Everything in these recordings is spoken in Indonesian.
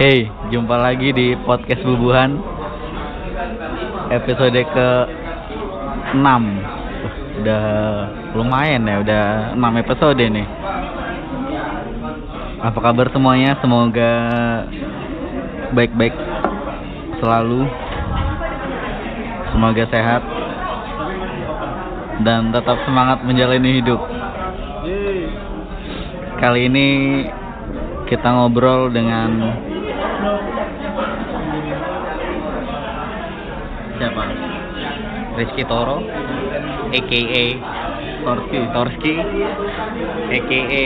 Hey, jumpa lagi di podcast Bubuhan. Episode ke 6 Udah lumayan ya, udah 6 episode nih Apa kabar semuanya? Semoga baik-baik selalu. Semoga sehat Dan tetap semangat menjalani hidup. Kali ini kita ngobrol dengan Rizky Toro, aka Torski, Torski, aka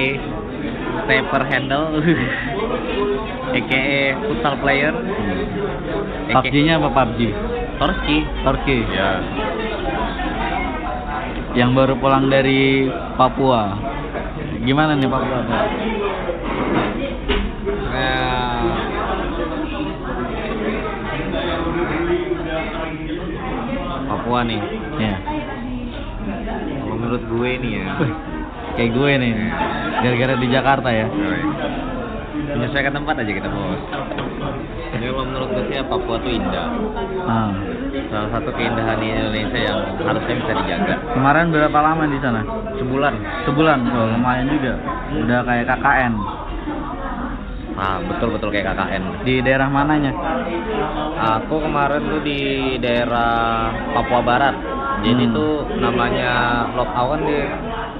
Sniper Handle, aka Futsal Player. PUBG-nya apa PUBG? Torski, Torski. Ya, Yang baru pulang dari Papua. Gimana nih Papua? Papua nih. Ya. Kalau menurut gue nih ya, Kayak gue nih, gara-gara di Jakarta ya. menyesuaikan tempat aja kita bos. Jadi kalau menurut gue sih ya, Papua tuh indah. Ah. Salah satu keindahan di Indonesia yang harusnya bisa dijaga. Kemarin berapa lama di sana? Sebulan. Sebulan, oh, lumayan juga. Udah kayak KKN. Ah, betul-betul kayak KKN. Di daerah mananya? Aku kemarin tuh di daerah Papua Barat. Jadi Hmm. tuh namanya Lokawan di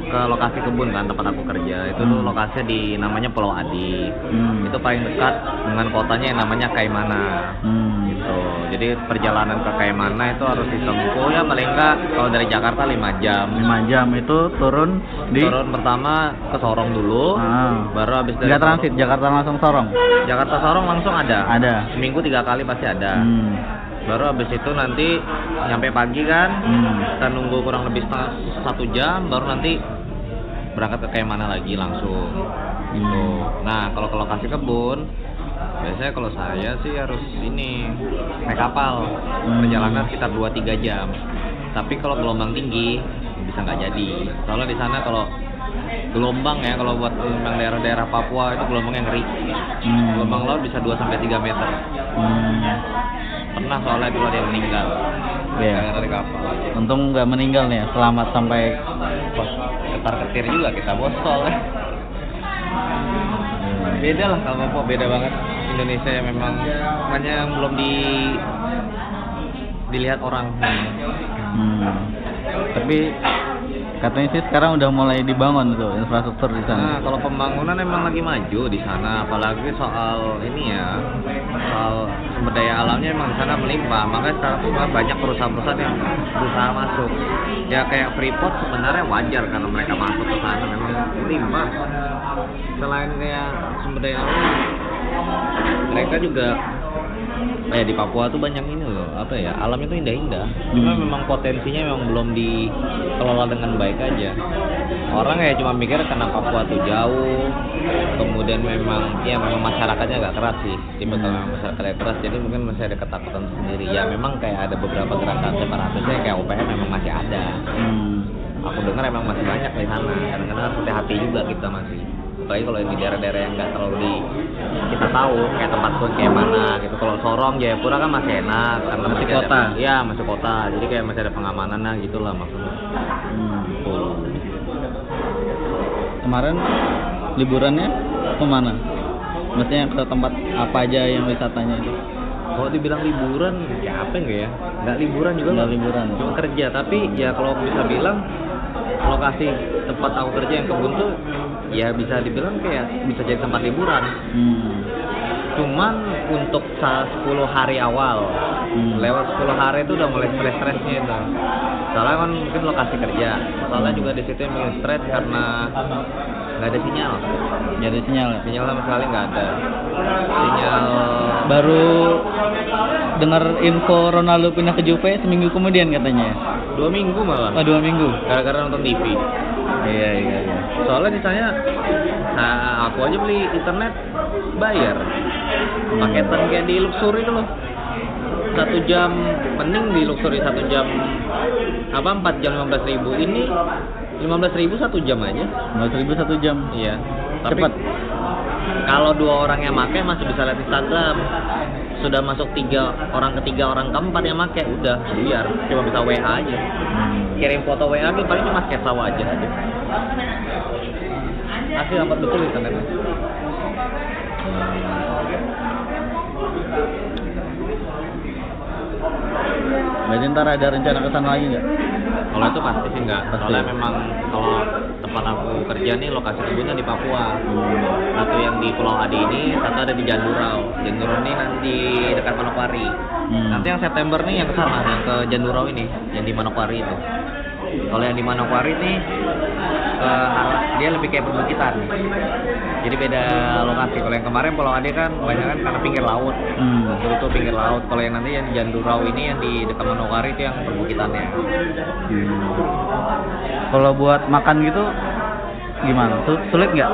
ke lokasi kebun kan tempat aku kerja. Itu tuh Hmm. lokasinya di namanya Pulau Adi. Hmm. Itu paling dekat dengan kotanya yang namanya Kaimana. Hmm. Jadi perjalanan ke Kaimana itu harus ditempuh ya paling enggak kalau dari Jakarta 5 jam. 5 jam itu turun di Turun pertama ke Sorong dulu, Ah. baru habis dari transit Jakarta langsung Sorong. Sorong- Jakarta Sorong langsung ada. Ada. Seminggu tiga kali pasti ada. Hmm. Baru habis itu nanti nyampe pagi kan, Hmm. kita nunggu kurang lebih setengah satu jam, baru nanti berangkat ke Kaimana lagi langsung. Gitu. Hmm. Nah kalau ke lokasi kebun, biasanya kalau saya sih harus ini naik kapal, Hmm. perjalanan sekitar 2-3 jam. Tapi kalau gelombang tinggi bisa nggak jadi. Soalnya di sana kalau gelombang ya kalau buat yang daerah-daerah Papua itu gelombangnya ngeri. Hmm. Gelombang laut bisa 2 sampai 3 meter. Hmm. Pernah soalnya dulu ada yang meninggal. Gara-gara di kapal. Untung nggak meninggal nih ya, selamat sampai ketar ketir juga kita bos soalnya. Hmm. Beda lah kalau Papua beda banget. Indonesia yang memang makanya yang belum di dilihat orang. Hmm. Tapi katanya sih sekarang udah mulai dibangun tuh infrastruktur di Nah, sana. kalau pembangunan emang lagi maju di sana, apalagi soal ini ya, soal sumber daya alamnya emang di sana melimpah. Makanya sekarang tuh banyak perusahaan-perusahaan yang berusaha masuk. Ya kayak Freeport sebenarnya wajar karena mereka masuk ke sana memang melimpah. Selain kayak sumber daya alam, mereka juga kayak di Papua tuh banyak ini loh, apa ya, alamnya tuh indah-indah. Cuma Hmm. memang potensinya memang belum dikelola dengan baik aja. Orang ya cuma mikir karena Papua tuh jauh, kemudian memang ya memang masyarakatnya agak keras sih, tipe kalau memang masyarakatnya keras, jadi mungkin masih ada ketakutan sendiri. Ya memang kayak ada beberapa gerakan separatisnya kayak OPM memang masih ada. Hmm. Aku dengar emang masih banyak di sana. Kadang-kadang harus hati-hati juga kita masih. Apalagi kalau di daerah-daerah yang nggak terlalu di kita tahu kayak tempat pun kayak mana gitu. Kalau Sorong, Jayapura kan masih enak karena Masih kota. Ada, iya masih kota. Jadi kayak masih ada pengamanan nah gitulah maksudnya. Hmm. Kemarin liburannya ke mana? Maksudnya ke tempat apa aja yang wisatanya itu? Kalau dibilang liburan, ya apa enggak ya? Nggak liburan juga Nggak lah. liburan. Cuma kerja. Tapi ya kalau bisa bilang lokasi tempat aku kerja yang kebun tuh ya bisa dibilang kayak bisa jadi tempat liburan. Hmm. Cuman untuk sa- 10 hari awal, Hmm. lewat 10 hari itu udah mulai stres-stresnya itu. Soalnya kan mungkin lokasi kerja. Soalnya juga di situ yang stres karena nggak ada sinyal. Jadi sinyal ya? Sinyal sama sekali nggak ada. Sinyal Baru dengar info Ronaldo pindah ke Juve seminggu kemudian katanya ya? dua minggu malah. Oh, dua minggu? Gara-gara nonton TV. Iya, iya, iya. Soalnya di sana, nah aku aja beli internet bayar. Paketan kayak di Luxury itu loh. Satu jam mending di Luxury satu jam apa empat jam lima belas ribu ini lima belas ribu satu jam aja. 15 ribu satu jam. Iya. Tapi Cepat. Kalau dua orang yang make masih bisa lihat Instagram. Sudah masuk tiga orang ketiga orang keempat yang make udah biar cuma bisa WA aja. Kirim foto WA gitu paling cuma sketsa wajah aja. Asli dapat betul internetnya. Berarti ntar ada rencana ke sana lagi nggak? Kalau itu pasti sih. Pasti. Soalnya memang kalau tempat aku kerja nih lokasi kerjanya di Papua. Satu yang di Pulau Adi ini, satu ada di Jandurau. Jandurau ini nanti dekat Manokwari. Hmm. Nanti yang September nih yang ke sana, yang ke Jandurau ini, yang di Manokwari itu. Kalau yang di Manokwari nih ke arah dia lebih kayak perbukitan. Jadi beda lokasi. Kalau yang kemarin Pulau Adi kan banyak kan karena pinggir laut. Hmm. Itu tuh pinggir laut. Kalau yang nanti yang di Jandurau ini yang di dekat Manokwari itu yang perbukitannya. Hmm. Kalau buat makan gitu gimana? Su- Sulit nggak?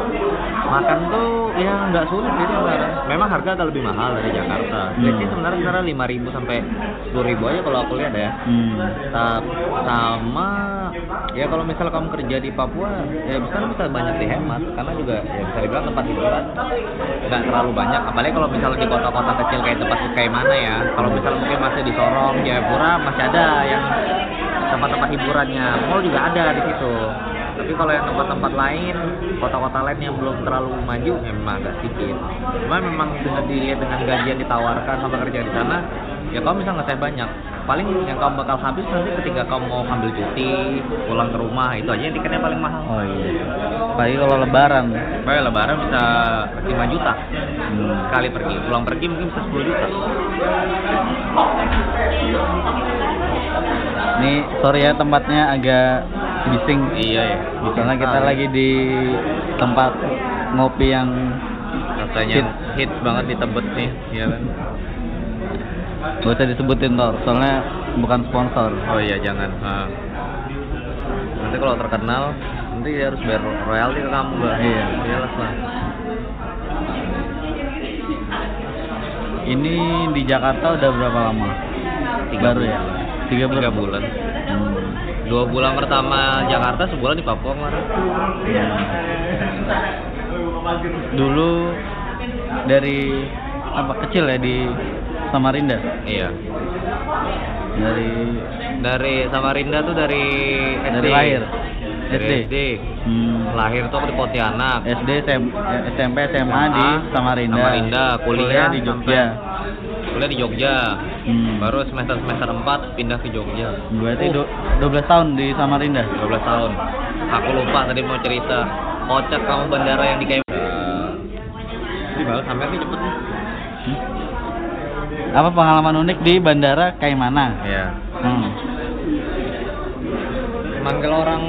makan tuh ya nggak sulit sih sebenarnya. Memang harga agak lebih mahal dari Jakarta. Hmm. Jadi sebenarnya sekarang lima ribu sampai sepuluh ribu aja kalau aku lihat ya. Hmm. Sama ya kalau misal kamu kerja di Papua ya bisa bisa banyak dihemat karena juga ya bisa dibilang tempat hiburan nggak terlalu banyak. Apalagi kalau misalnya di kota-kota kecil kayak tempat kayak mana ya kalau misal mungkin masih di Sorong Jayapura masih ada yang tempat-tempat hiburannya. Mall juga ada di situ. Tapi kalau yang tempat-tempat lain kota-kota lain yang belum terlalu maju memang agak sedikit. Cuma memang dengan dilihat dengan gaji yang ditawarkan sama kerja di sana ya kamu bisa ngeset banyak paling yang kamu bakal habis nanti ketika kamu mau ambil cuti pulang ke rumah itu aja yang tiketnya paling mahal Oh iya. Apalagi kalau lebaran. Kayak lebaran bisa 5 juta Hmm. sekali pergi pulang pergi mungkin bisa 10 juta Ini sorry ya tempatnya agak bising. iya ya Soalnya kita lagi di tempat ngopi yang rasanya Hit. hits banget di Tebet nih iya kan gak usah disebutin Tor, soalnya bukan sponsor. oh iya jangan Ah. nanti kalau terkenal nanti dia harus bayar royalti ke kamu mbak Iya. jelas lah Ini di Jakarta udah berapa lama? Tiga Baru bulan. ya? Tiga bulan. tiga bulan Hmm. dua bulan pertama Jakarta sebulan di Papua kemarin Ya. Dulu dari apa kecil ya di Samarinda? Iya. Dari? Dari Samarinda tuh dari SD Dari lahir? Dari SD? SD. hmm, lahir tuh aku di Pontianak. SD SM, eh, SMP SMA di Samarinda. Samarinda, kuliah di Jogja. kuliah di Jogja. Hmm. baru semester semester 4 pindah ke Jogja. Berarti Uh, du- 12 tahun di Samarinda? 12 tahun. Aku lupa tadi mau cerita. Kocak kamu bandara yang di kayak ini baru sampai nih cepet Hmm. Apa pengalaman unik di Bandara Kaimana? Ya hmm. manggil orang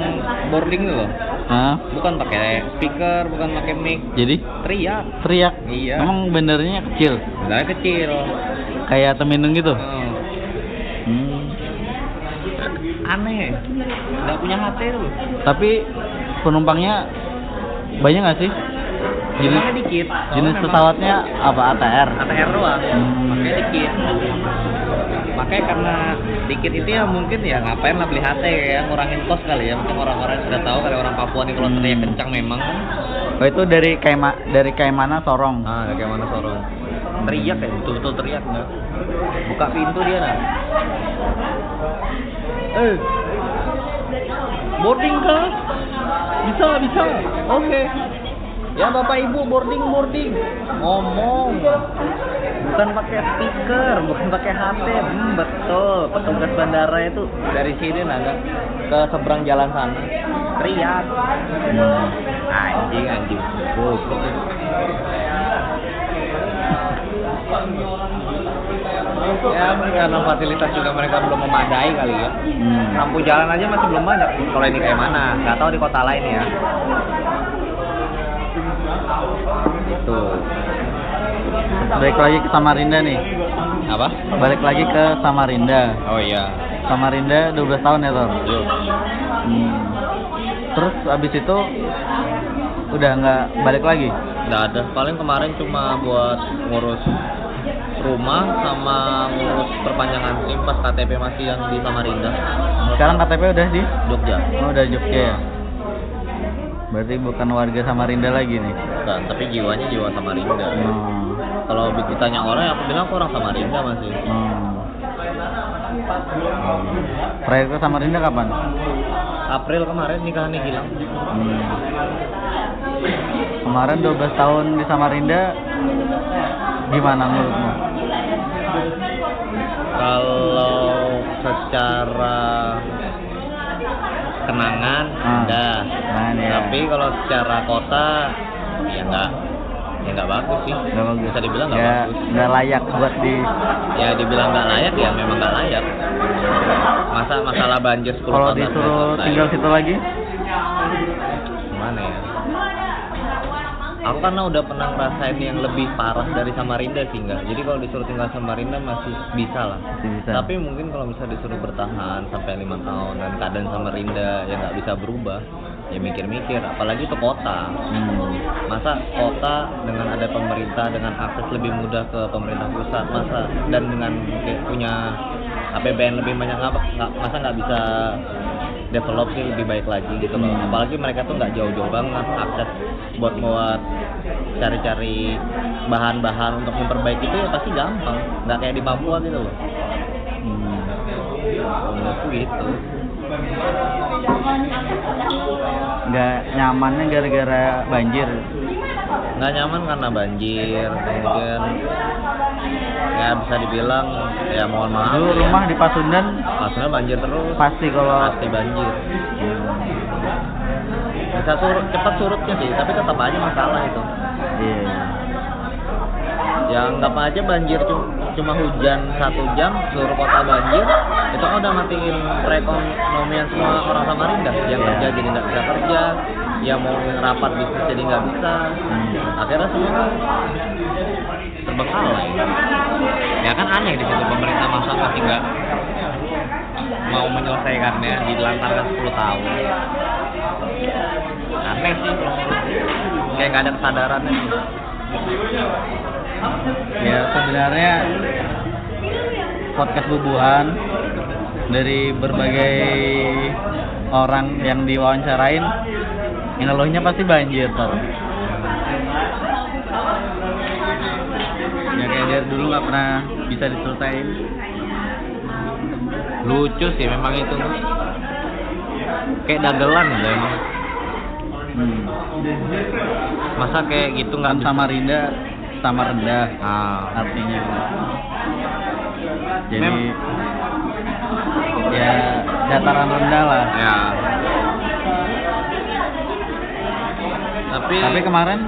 boarding loh. Hah? bukan pakai speaker bukan pakai mic. Jadi? Teriak. Teriak? Iya. emang bandaranya kecil? Bandaranya kecil. Kayak Temindung gitu? Hmm. hmm. aneh. Nggak punya HT tuh. Tapi penumpangnya banyak nggak sih jenis dikit. jenis pesawatnya apa ATR ATR doang. Hmm. makanya dikit. Makanya karena dikit itu ya mungkin ya ngapain lah beli HT ya ngurangin kos kali ya. Mungkin orang-orang sudah tahu kali orang Papua nih kalau Hmm. teriak kencang memang. Oh itu dari Kaima dari Kaimana Sorong? Ah kayak mana sorong. Teriak ya betul-betul teriak nggak buka pintu dia nah eh. Boarding kah? Bisa bisa. Oke ya bapak ibu boarding boarding. Ngomong. Bukan pakai speaker bukan pakai HP hmm, betul. Petugas bandara itu dari sini nggak ke seberang jalan sana. Teriak. Hmm. anjing anjing. Goblok. Ya. karena fasilitas juga mereka belum memadai kali ya. Hmm. lampu jalan aja masih belum banyak. Kalau ini kayak mana? Nggak tahu di kota lain ya itu balik lagi ke Samarinda nih. Apa? Balik lagi ke Samarinda. Oh iya. Samarinda 12 tahun ya Tor yuk hmm. terus abis itu udah nggak balik lagi? Nggak ada. Paling kemarin cuma buat ngurus rumah sama ngurus perpanjangan SIM pas KTP masih yang di Samarinda. Sekarang KTP udah di? Jogja. Oh udah Jogja ya Berarti bukan warga Samarinda lagi nih. Bukan, tapi jiwanya jiwa Samarinda. Hmm. Kalau ditanya orang, aku bilang aku orang Samarinda masih. Hmm. Terakhir ke Samarinda kapan? April kemarin nikahannya hilang. Hmm. Kemarin 12 tahun di Samarinda gimana menurutmu? Kalau secara kenangan, Ah, kenangan, ya. Tapi kalau secara kota, ya nggak, ya nggak bagus sih. Nggak bagus. Bisa dibilang nggak Ya, bagus. nggak layak buat di Ya dibilang nggak layak ya memang nggak layak. Masa masalah banjir 10 kalau disuruh tinggal situ lagi? Gimana ya? Aku karena udah pernah ngerasain yang lebih parah dari Samarinda sih enggak. Jadi kalau disuruh tinggal Samarinda masih bisa lah. Masih bisa. Tapi mungkin kalau bisa disuruh bertahan sampai lima tahun dan keadaan Samarinda yang nggak bisa berubah, ya mikir-mikir. Apalagi itu kota. Hmm. Masa kota dengan ada pemerintah dengan akses lebih mudah ke pemerintah pusat, masa dan dengan punya APBN lebih banyak nggak- masa nggak bisa develop sih lebih baik lagi gitu loh. Hmm. Apalagi mereka tuh nggak jauh-jauh banget akses buat buat cari-cari bahan-bahan untuk memperbaiki itu ya pasti gampang, nggak kayak di Papua gitu loh. Hmm. Menurutku gitu. Nggak nyamannya gara-gara banjir. Nggak nyaman karena banjir, kemudian ya bisa dibilang ya mohon maaf. Dulu ya, rumah di Pasundan maksudnya banjir terus. pasti kalau pasti banjir bisa surut cepat surutnya sih tapi tetap aja masalah itu Iya. ya anggap aja banjir cuma, hujan satu jam seluruh kota banjir itu kan udah matiin perekonomian semua orang Samarinda yang Iya. kerja jadi nggak bisa kerja yang mau rapat bisnis jadi nggak bisa. Hmm. akhirnya semua terbengkalai. Ya kan aneh di situ pemerintah masa masih nggak mau menyelesaikannya dilantarkan 10 tahun. Aneh sih kayak nggak ada kesadarannya Ya sebenarnya podcast bubuhan dari berbagai orang yang diwawancarain ngeluhnya pasti banjir tar. Ya kayak dari dulu nggak pernah bisa diselesaikan. lucu sih memang itu kayak dagelan gitu emang Hmm. masa kayak gitu nggak bisa Samarinda sama rendah ah artinya. Jadi Mem- ya dataran rendah lah. ya tapi Tapi kemarin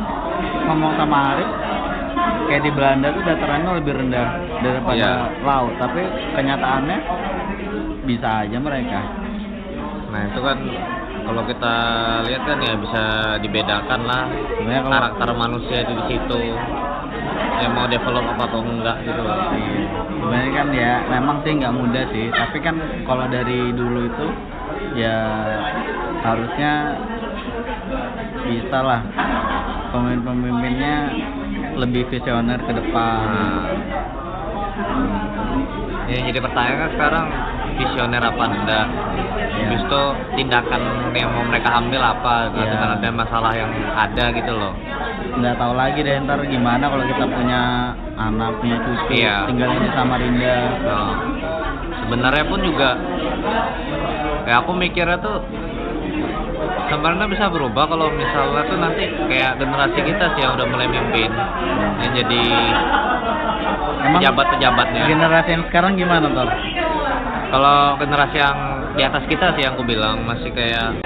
ngomong sama Arif kayak di Belanda tuh datarannya lebih rendah daripada Iya. laut, tapi kenyataannya bisa aja mereka. nah itu kan kalau kita lihat kan ya bisa dibedakan lah Sebenarnya kalau karakter manusia itu di situ yang mau develop apa atau enggak gitu loh Iya. sebenarnya kan ya memang sih nggak mudah sih, tapi kan kalau dari dulu itu ya harusnya bisa lah pemimpin-pemimpinnya lebih visioner ke depan. Nah, yang jadi pertanyaan kan sekarang visioner apa enggak Iya. Habis itu tindakan yang mau mereka ambil apa Iya. dengan ada masalah yang ada gitu loh nggak tahu lagi deh ntar gimana kalau kita punya anak punya cucu Iya. tinggalnya di Samarinda Nah, sebenarnya pun juga ya aku mikirnya tuh sebenarnya bisa berubah kalau misalnya tuh nanti kayak generasi kita sih yang udah mulai mimpin yang jadi Emang pejabat-pejabatnya. generasi yang sekarang gimana Tor? kalau generasi yang di atas kita sih yang aku bilang masih kayak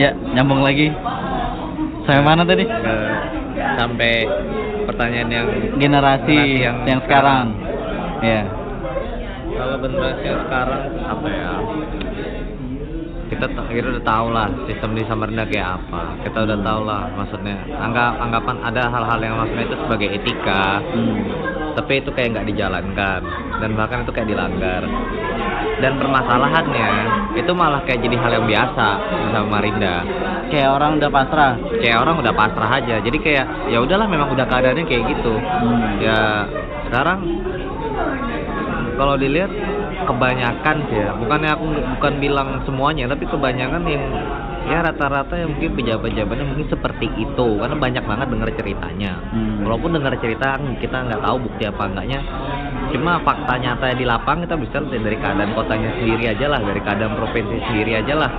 ya nyambung lagi. Sampai mana tadi? Eh, sampai pertanyaan yang generasi, Generasi yang, yang sekarang. Ya. Kalau generasi yang sekarang apa ya kita ta- kita udah tahu lah sistem di Samarinda kayak apa. Kita udah tahu lah maksudnya anggap anggapan ada hal-hal yang maksudnya itu sebagai etika hmm. tapi itu kayak nggak dijalankan dan bahkan itu kayak dilanggar. Dan permasalahannya itu malah kayak jadi hal yang biasa di Samarinda. Kayak orang udah pasrah. Kayak orang udah pasrah aja. Jadi kayak ya udahlah memang udah keadaannya kayak gitu. Hmm. ya sekarang kalau dilihat kebanyakan sih ya. Bukannya aku bukan bilang semuanya tapi kebanyakan yang ya rata-rata ya mungkin pejabat-pejabatnya mungkin seperti itu. Karena banyak banget dengar ceritanya. Hmm. walaupun dengar cerita kita nggak tahu bukti apa enggaknya. Cuma fakta nyata di lapang kita bisa lihat dari keadaan kotanya sendiri aja lah dari keadaan provinsi sendiri aja lah.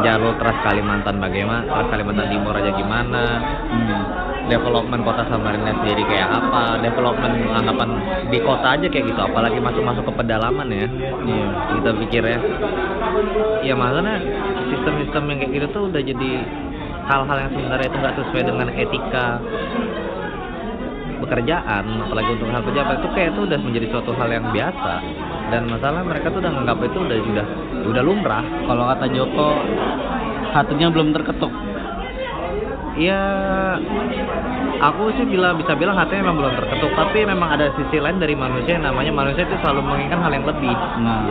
Jalur Trans Kalimantan bagaimana Trans Kalimantan Timur aja gimana. Hmm. Development kota Samarinda sendiri kayak apa? Development anggapan di kota aja kayak gitu apalagi masuk-masuk ke pedalaman ya. Iya. kita pikir ya. Ya makanya sistem-sistem yang kayak gitu tuh udah jadi hal-hal yang sebenarnya itu nggak sesuai dengan etika pekerjaan apalagi untuk hal pejabat itu kayak itu udah menjadi suatu hal yang biasa. Dan masalah mereka tuh udah nganggap itu udah sudah udah lumrah. Kalau kata Joko, hatinya belum terketuk. Ya aku sih bila bisa bilang hatinya memang belum terketuk tapi memang ada sisi lain dari manusia yang namanya manusia itu selalu menginginkan hal yang lebih Nah,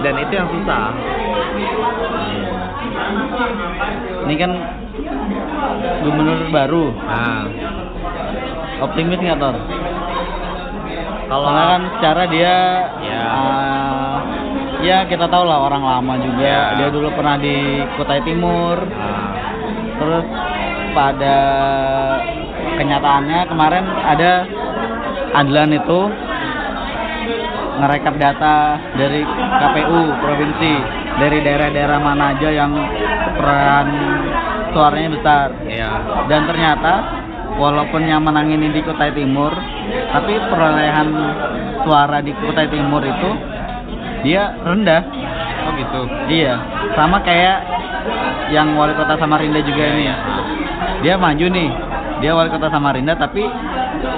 dan itu yang susah ini kan gubernur baru. nah Optimis nggak Tor? kalau Karena kan secara dia Ya. eh, ya kita tahu lah orang lama juga. Ya. Dia dulu pernah di Kutai Timur. nah, Terus pada kenyataannya kemarin ada Adlan itu ngerekap data dari KPU provinsi dari daerah-daerah mana aja yang peran suaranya besar. Ya dan ternyata walaupun yang menang ini di Kutai Timur tapi perolehan suara di Kutai Timur itu dia rendah. Oh gitu. Iya. Sama kayak yang wali kota Samarinda juga ini ya dia maju nih dia wali kota Samarinda tapi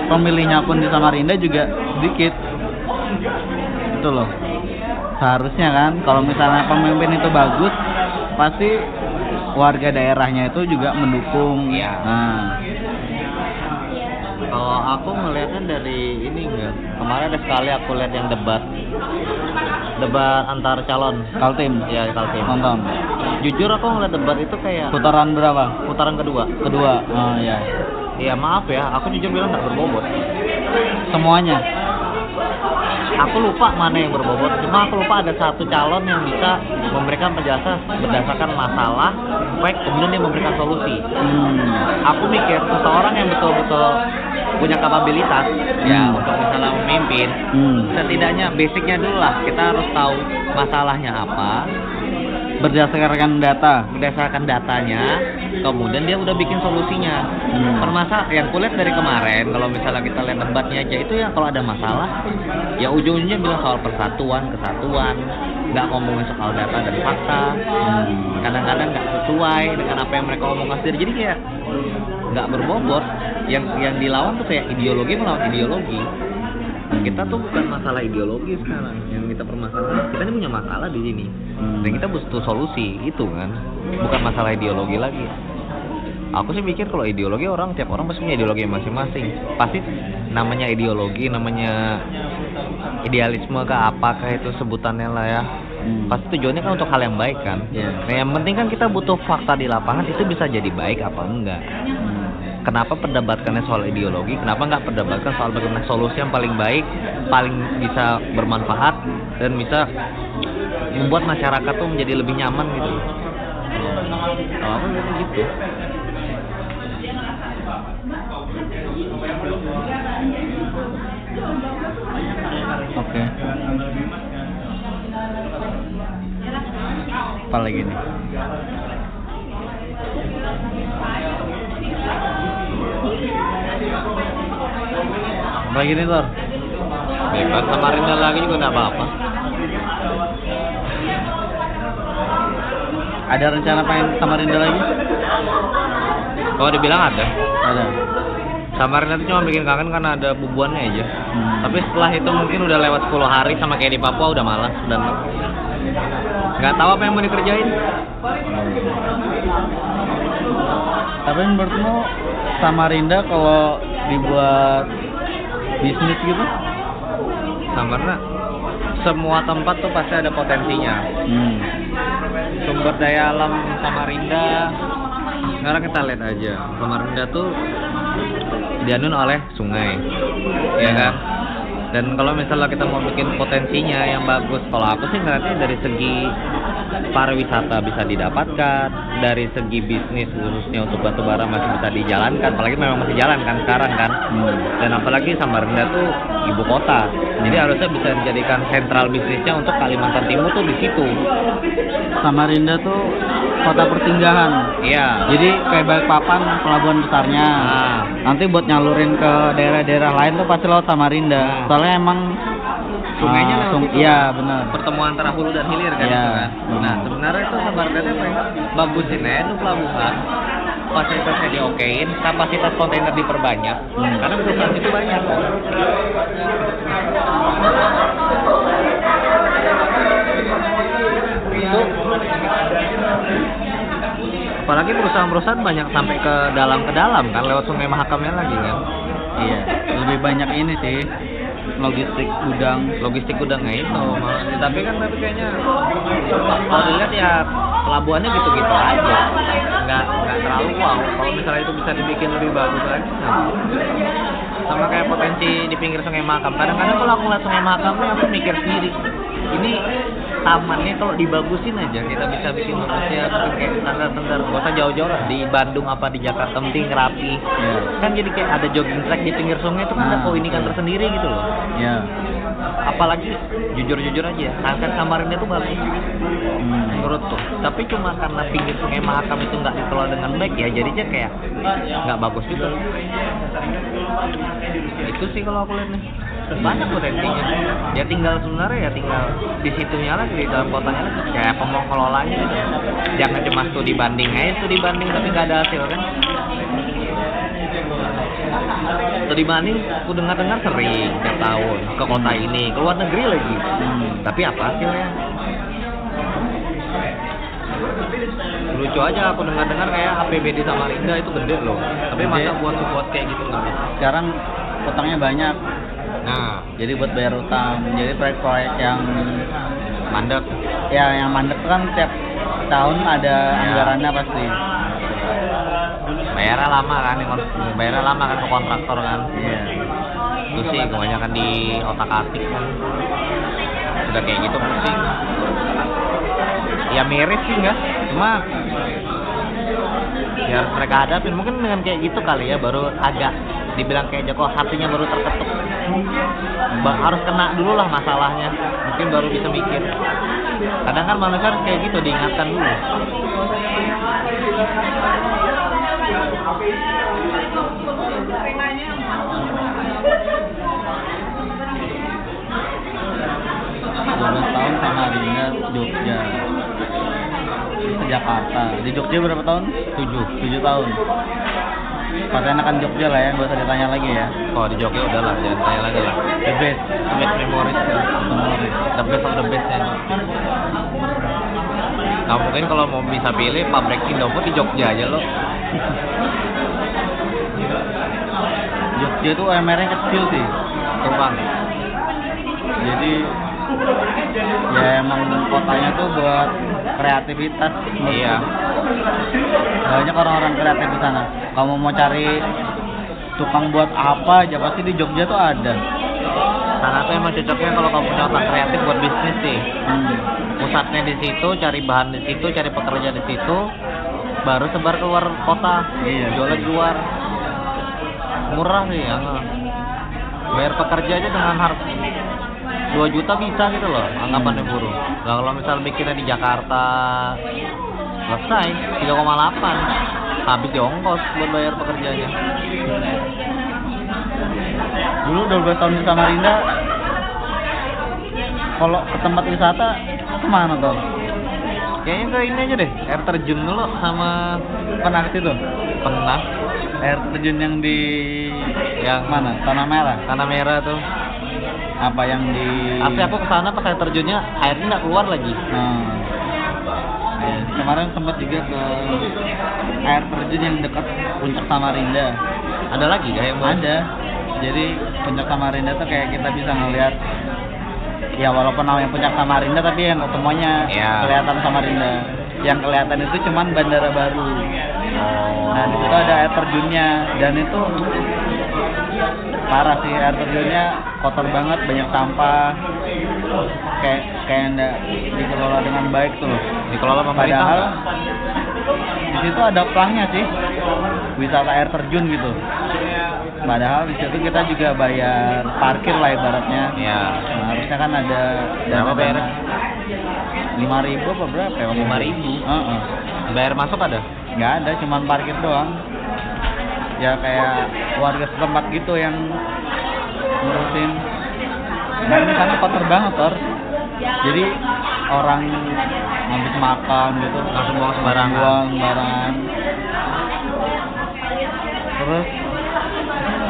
pemilihnya pun di Samarinda juga sedikit itu loh seharusnya kan kalau misalnya pemimpin itu bagus pasti warga daerahnya itu juga mendukung Iya. nah Kalau aku ngelihatnya dari ini enggak. Kemarin ada sekali aku lihat yang debat. Debat antar calon. Kaltim Ya, Kaltim. nonton Jujur aku ngeliat debat itu kayak putaran berapa putaran kedua. kedua oh ya Iya, maaf ya, aku jujur bilang nggak berbobot. semuanya Aku lupa mana yang berbobot. Cuma aku lupa ada satu calon yang bisa memberikan penjelasan berdasarkan masalah, baik kemudian dia memberikan solusi. hmm. Aku mikir seseorang yang betul-betul punya kapabilitas ya Hmm. untuk misalnya memimpin Hmm. setidaknya basicnya dulu lah kita harus tahu masalahnya apa berdasarkan data. Berdasarkan datanya kemudian dia udah bikin solusinya. Hmm. permasalahan yang kulihat dari kemarin kalau misalnya kita lihat debatnya aja itu ya kalau ada masalah ya ujung-ujungnya bilang soal persatuan kesatuan nggak ngomongin soal data dan fakta. Hmm. kadang-kadang nggak sesuai dengan apa yang mereka omongkan sendiri. Jadi kayak nggak berbobot. Yang yang dilawan tuh kayak ideologi melawan ideologi kita tuh bukan masalah ideologi sekarang yang kita permasalahan kita ini punya masalah di sini Hmm. dan kita butuh solusi itu kan bukan masalah ideologi lagi aku sih mikir kalau ideologi orang tiap orang pasti punya ideologi masing-masing pasti namanya ideologi namanya idealisme ke apakah itu sebutannya lah ya Hmm. pasti tujuannya kan untuk hal yang baik kan Iya. nah yang penting kan kita butuh fakta di lapangan itu bisa jadi baik apa enggak Hmm. Kenapa perdebatkannya soal ideologi kenapa nggak perdebatkan soal bagaimana solusi yang paling baik paling bisa bermanfaat dan bisa membuat masyarakat tuh menjadi lebih nyaman gitu kalau gitu Oke. Apa lagi nih? Lagi nih Tor? bebas Samarinda lagi juga nggak apa-apa Ada rencana pengen Samarinda lagi? kalau dibilang ada Ada. Samarinda itu cuma bikin kangen karena ada bubuannya aja Hmm. tapi setelah itu mungkin udah lewat 10 hari sama kayak di Papua udah malas dan nggak tahu apa yang mau dikerjain Tapi menurutmu Samarinda kalau dibuat bisnis gitu? Samarinda semua tempat tuh pasti ada potensinya. Hmm. sumber daya alam Samarinda. Sekarang kita lihat aja. Samarinda tuh dianun oleh sungai ya kan Dan kalau misalnya kita mau bikin potensinya yang bagus, kalau aku sih ngeliatnya dari segi pariwisata bisa didapatkan, dari segi bisnis khususnya untuk batu bara masih bisa dijalankan, apalagi memang masih jalan kan sekarang kan. Hmm. Dan apalagi Samarinda tuh ibu kota, jadi harusnya bisa dijadikan sentral bisnisnya untuk Kalimantan Timur tuh di situ. Samarinda tuh kota pertinggahan. Iya. Jadi kayak Balikpapan pelabuhan besarnya. Ah. Nanti buat nyalurin ke daerah-daerah lain tuh pasti lewat Samarinda. Ah. Soalnya emang Sungainya lewat sung- situ. Iya, benar. pertemuan antara hulu dan hilir kan itu kan. Nah sebenarnya itu Samarinda itu apa ya? bagusin aja itu pelabuhan fasilitasnya diokein, kapasitas kontainer diperbanyak, Hmm. karena perusahaan itu banyak kok. Apalagi perusahaan-perusahaan banyak sampai ke dalam ke dalam kan lewat sungai Mahakamnya lagi kan. Iya, lebih banyak ini sih logistik gudang. logistik udangnya itu malah. tapi kan tapi kayaknya kalau dilihat ya pelabuhannya gitu-gitu aja nggak nggak terlalu wow kalau misalnya itu bisa dibikin lebih bagus lagi nah. sama kayak potensi di pinggir sungai Makam kadang-kadang kalau aku lihat sungai Makam aku mikir sendiri ini tamannya kalau dibagusin aja kita bisa bikin bagusnya mungkin kayak standar-standar gak usah jauh-jauh lah di Bandung apa di Jakarta penting rapi Iya. kan jadi kayak ada jogging track di pinggir sungai itu kan ada Nah. keunikan tersendiri gitu loh Iya. apalagi jujur-jujur aja angkat Samarinda tuh bagus Hmm. menurut tuh tapi cuma karena pinggir sungai Mahakam itu nggak dikelola dengan baik ya jadinya kayak nggak bagus juga itu sih kalau aku lihat nih banyak potensinya ya tinggal sebenarnya ya tinggal di situnya lagi di dalam kotanya lagi kayak pengelolanya gitu jangan cuma studi banding aja studi banding tapi nggak ada hasil kan? Studi banding aku dengar-dengar sering tiap tahun ke kota ini ke luar negeri lagi. Hmm. tapi apa hasilnya? Lucu aja aku dengar-dengar kayak APBD Samarinda itu gede loh. Tapi masa buat buat kayak gitu nggak Sekarang utangnya banyak. Nah Jadi buat bayar utang. Jadi proyek-proyek yang mandek ya yang mandek kan tiap tahun ada Ya. anggarannya pasti. bayarnya lama kan bayarnya lama kan ke kontraktor kan Iya. itu sih kebanyakan di otak atik kan udah kayak gitu pusing ya miris sih enggak cuma ya harus mereka hadapin mungkin dengan kayak gitu kali ya baru agak dibilang kayak Joko hatinya baru terketuk. Ba- harus kena dulu lah masalahnya. Mungkin baru bisa mikir. Kadang kan manusia harus kayak gitu diingatkan dulu. Tahun Samarinda Jogja. Jakarta. Di Jogja berapa tahun? Tujuh. Tujuh tahun pas enakan Jogja lah ya nggak usah ditanya lagi ya. Kalau di Jogja udahlah jangan tanya lagi lah. The best. The best memories Memories. the best of the best ya. Nah, mungkin kalau mau bisa pilih pabrik Indofood di Jogja aja lo. Jogja tuh UMR-nya kecil sih. Tuh bang jadi ya emang kotanya tuh buat kreativitas. Iya. banyak orang-orang kreatif di sana kamu mau cari tukang buat apa aja pasti di Jogja tuh ada sana tuh emang cocoknya kalau kamu punya otak kreatif buat bisnis sih hmm. pusatnya di situ cari bahan di situ cari pekerja di situ baru sebar keluar kota Iya. jualnya di luar murah sih ya bayar pekerja aja dengan harga 2 juta bisa gitu loh anggapannya buruh nah, kalau misal bikinnya di Jakarta selesai 3,8 habis di ongkos buat bayar pekerjanya dulu 12 tahun di Samarinda kalau ke tempat wisata ke mana tuh? Kayaknya ke ini aja deh air terjun dulu sama pernah ke situ pernah air terjun yang di yang mana? Tanah merah? Tanah merah tuh apa yang di Asli aku ke sana pas air terjunnya airnya nggak keluar lagi. Nah, ya, kemarin sempat juga ke air terjun yang dekat puncak Samarinda. Ada lagi gak yang? Ada. Jadi puncak Samarinda tuh kayak kita bisa ngelihat ya walaupun namanya puncak Samarinda tapi yang semuanya Iya. kelihatan Samarinda. Yang kelihatan itu cuman bandara baru. Oh. Nah di situ ada air terjunnya dan itu parah sih air terjunnya kotor banget banyak sampah kayak kayak nggak dikelola dengan baik tuh loh Dikelola pemerintah. padahal di situ ada pelangnya sih wisata air terjun gitu padahal di situ kita juga bayar parkir lah ibaratnya Iya. Nah, harusnya kan ada Berapa bayarnya? lima ribu apa berapa ya? 5.000? Heeh. Bayar masuk ada? nggak ada cuman parkir doang ya kayak warga setempat gitu yang ngurusin. Nah ini sana kotor banget Tor. Jadi orang habis makan gitu Langsung buang sembarangan. buang sembarangan. Terus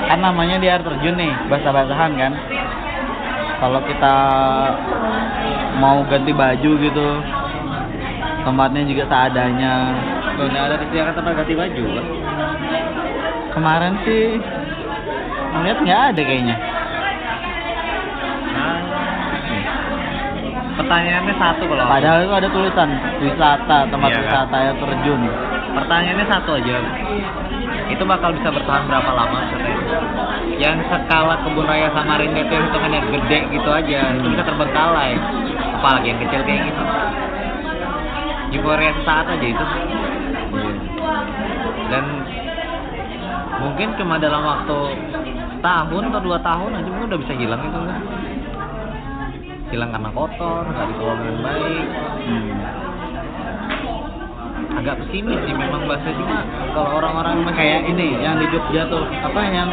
kan namanya di air terjun nih basah-basahan kan. Kalau kita mau ganti baju gitu tempatnya juga seadanya. Loh, nggak ada disediakan tempat ganti baju kan? Kemarin sih ngeliat nggak ada kayaknya Nah. Pertanyaannya satu kalau padahal itu ada tulisan wisata tempat Iya kan? wisata air terjun Pertanyaannya satu aja. Itu bakal bisa bertahan berapa lama katanya? Yang skala kebun raya Samarinda itu yang hitungannya gede gitu aja, itu bisa terbengkalai. Apalagi yang kecil kayak gitu. Euforia sesaat aja itu. Dan mungkin cuma dalam waktu tahun atau dua tahun aja mungkin udah bisa hilang itu kan. Hilang karena kotor, nggak dikelola dengan baik. Hmm. agak pesimis sih memang bahasa cuma kalau orang-orang kayak ini yang di Jogja tuh apa yang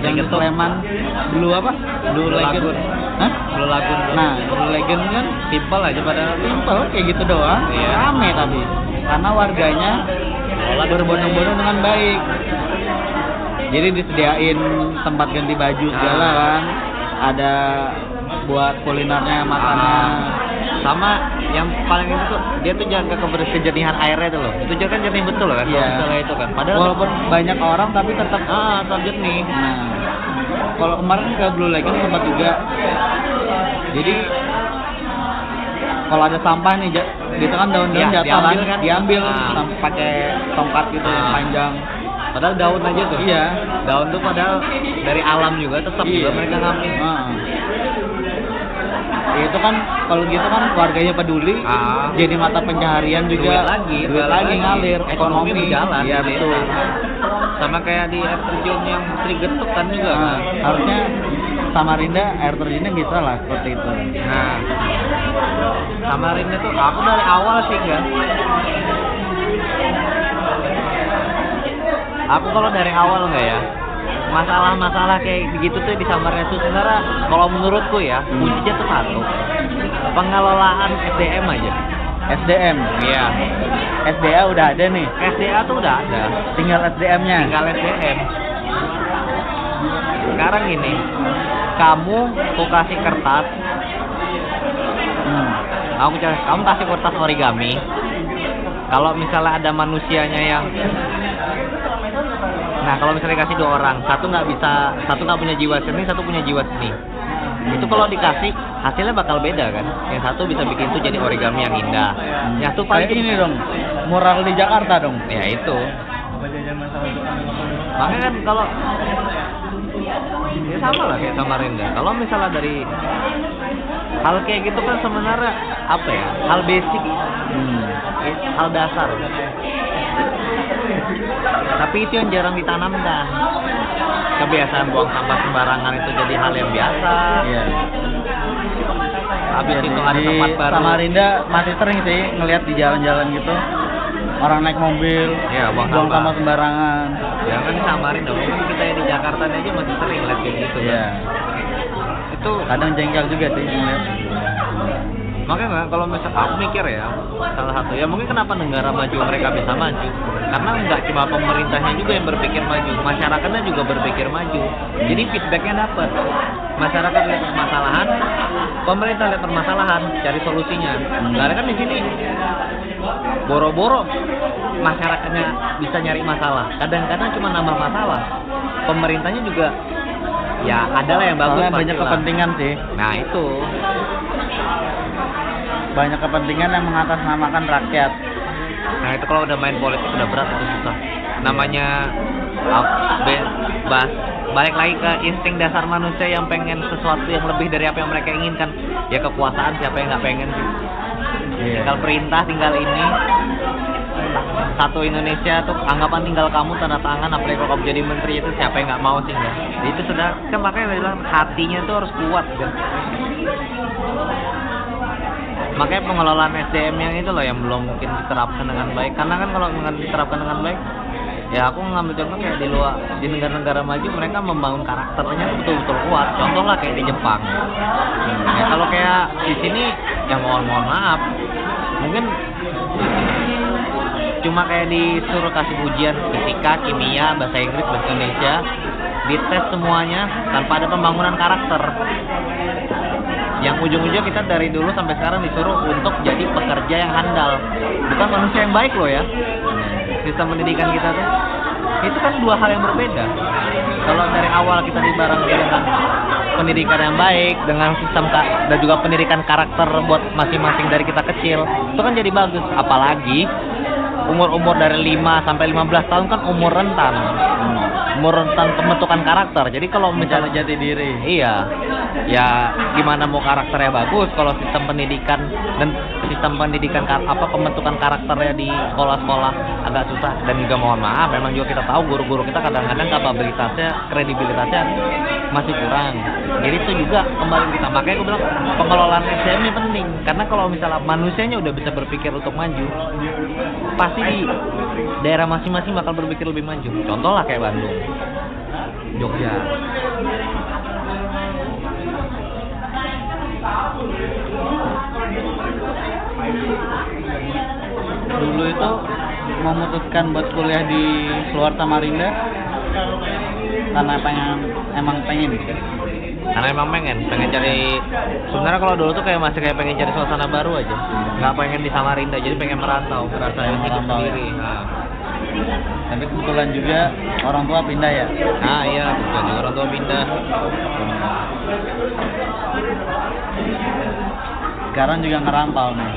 yang di Legetuk. Sleman Blue apa Legend Lagoon. Hah? Blue Lagoon nah Blue Legend kan simpel aja padahal simple kayak gitu doang Iya. rame tapi karena warganya berbondong-bondong dengan baik. Jadi disediain tempat ganti baju segala Ah. kan. Ada buat kulinernya makanan sama yang paling itu tuh dia tuh jaga keber- kejernihan airnya tuh loh. Itu kan jernih betul loh kan kalau Iya. misalnya itu kan. Padahal walaupun banyak orang tapi tetap ah tetap jernih. Nah, kalau kemarin ke Blue Lagoon sempat juga. Jadi kalau ada sampah nih, gitu kan daun-daun Iya, jatuh diambil kan, diambil Ah. sam- pakai tongkat gitu yang Ah. panjang. padahal daun aja tuh Iya. daun tuh padahal dari alam juga tetap juga Iya. mereka ngambil Ah. Itu kan kalau gitu kan warganya peduli, Ah. jadi mata pencaharian juga. duit lagi duit balik lagi ngalir, ekonomi berjalan Iya di betul. sama kayak di air terjun yang Getuk kan juga Nah, kan harusnya Samarinda air terjunnya bisa lah seperti itu. Nah, Samarinda tuh aku dari awal sih enggak. Aku kalau dari awal enggak ya. Masalah-masalah kayak begitu tuh di Samarinda tuh sebenarnya kalau menurutku ya kuncinya tuh satu. Pengelolaan SDM aja. SDM, Iya. SDA udah ada nih, SDA tuh udah ada. tinggal SDM-nya. Tinggal SDM. Sekarang gini, kamu tuh kasih kertas, Hmm. kamu ca- kamu kasih kertas origami. Kalau misalnya ada manusianya yang nah kalau misalnya kasih dua orang satu nggak bisa satu nggak punya jiwa seni satu punya jiwa seni. Itu kalau dikasih hasilnya bakal beda kan? Yang satu bisa bikin itu jadi origami yang indah. Yang satu paling ini dong, mural di Jakarta dong. ya itu. Makanya kan kalau ya sama lah kayak Samarinda kalau misalnya dari hal kayak gitu kan sebenarnya apa ya? Hal basic. Hmm. Hal dasar. Tapi itu yang jarang ditanamkan. Kebiasaan buang sampah sembarangan itu jadi hal yang biasa. Iya. habis Iya, itu ada tempat baru. Samarinda masih sering sih ngelihat di jalan-jalan gitu orang naik mobil Ya, buang buang sampah. sembarangan. jangan di Samarinda mungkin kita yang di Jakarta aja masih sering lihat kayak gitu kan. Iya. itu Kadang jengkel juga sih ngeliat. makanya kalau misal aku mikir ya salah satu ya mungkin kenapa negara maju mereka bisa maju karena nggak cuma pemerintahnya juga yang berpikir maju masyarakatnya juga berpikir maju jadi feedbacknya dapat masyarakat lihat permasalahan pemerintah lihat permasalahan cari solusinya karena kan di sini boro-boro masyarakatnya bisa nyari masalah kadang-kadang cuma nambah masalah pemerintahnya juga ya adalah yang bagus Soalnya banyak kepentingan sih. nah itu Banyak kepentingan yang mengatasnamakan rakyat. Nah itu kalau udah main politik udah berat itu susah. Namanya be- bahas balik lagi ke insting dasar manusia yang pengen sesuatu yang lebih dari apa yang mereka inginkan ya kekuasaan siapa yang nggak pengen sih Iya. tinggal perintah tinggal ini. Satu Indonesia tuh anggapan tinggal kamu tanda tangan apalagi kalau kamu jadi menteri itu siapa yang nggak mau sih nggak itu sudah kan makanya bilang hatinya tuh harus kuat kan makanya pengelolaan SDM yang itu loh yang belum mungkin diterapkan dengan baik. Karena kan kalau diterapkan dengan baik ya aku ngambil contoh kayak di luar di negara-negara maju mereka membangun karakternya betul-betul kuat. Contoh lah kayak di Jepang. Ya kalau kayak di sini ya mohon mohon maaf mungkin cuma kayak disuruh kasih ujian fisika kimia bahasa Inggris bahasa Indonesia. Dites semuanya tanpa ada pembangunan karakter. Yang ujung-ujungnya kita dari dulu sampai sekarang disuruh untuk jadi pekerja yang handal. Bukan manusia yang baik loh ya. Sistem pendidikan kita tuh itu kan dua hal yang berbeda. Kalau dari awal kita dibareng dengan pendidikan yang baik dengan sistem dan juga pendidikan karakter buat masing-masing dari kita kecil. Itu kan jadi bagus. Apalagi umur-umur dari 5 sampai 15 tahun kan umur rentan. Umur rentan pembentukan karakter. Jadi kalau Mencari misalnya jati diri. Iya. Ya gimana mau karakternya bagus kalau sistem pendidikan dan sistem pendidikan apa pembentukan karakternya di sekolah-sekolah agak susah dan juga mohon maaf memang juga kita tahu guru-guru kita kadang-kadang kapabilitasnya kredibilitasnya masih kurang. Jadi itu juga kembali kita makanya aku bilang pengelolaan SDM ini penting karena kalau misalnya manusianya udah bisa berpikir untuk maju pasti di daerah masing-masing bakal berpikir lebih maju. Contoh lah kayak Bandung, Jogja. Dulu itu memutuskan buat kuliah di luar Samarinda karena pengen emang pengen. Karena emang pengen pengen cari sebenarnya kalau dulu tuh kayak masih kayak pengen cari suasana baru aja. Nggak pengen di Samarinda jadi pengen merantau ngerasain hidup Merantau, ya. sendiri. Nah. tapi kebetulan juga orang tua pindah ya? Nah iya betul juga orang tua pindah sekarang juga ngerantau nih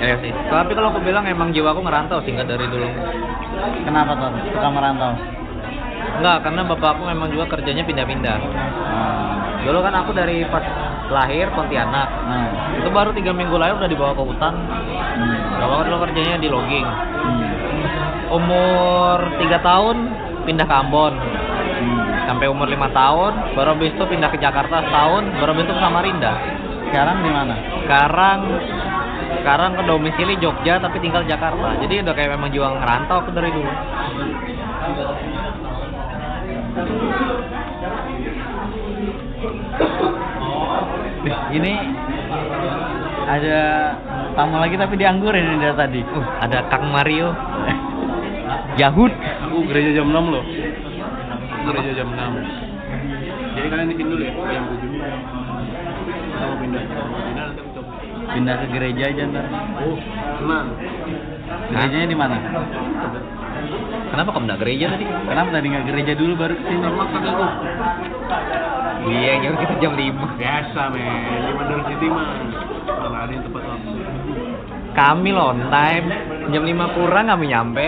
ya sih tapi kalau aku bilang emang jiwaku ngerantau sih nggak dari dulu kenapa tuh suka merantau Enggak, karena bapakku memang juga kerjanya pindah-pindah. Hmm. Dulu kan aku dari pas lahir Pontianak. nah Itu baru tiga minggu lahir udah dibawa ke hutan. hmm. Bapak dulu kerjanya di logging. Hmm. Umur tiga tahun pindah ke Ambon. Hmm. Sampai umur lima tahun, baru habis itu pindah ke Jakarta setahun, baru habis itu ke Samarinda. Sekarang di mana Sekarang sekarang ke domisili Jogja tapi tinggal Jakarta. Jadi udah kayak memang jiwa ngerantau aku dari dulu. ini ada tamu lagi tapi dianggurin ini dari tadi Uh, ada Kang Mario. Yahud. Aku gereja jam 6 loh. Gereja jam 6. Jadi kalian di sini dulu ya, jam 7. Kita mau pindah. Nanti coba. pindah ke gereja aja ntar Oh, tenang. gerejanya di mana Kenapa kamu nggak gereja tadi? kenapa tadi nggak gereja dulu baru ke sini Normal kagak aku. Iya, jam kita jam 5. Biasa men, di Mandar City mah. Malah ada yang tepat waktu. Kami loh on time. Jam 5 kurang kami nyampe.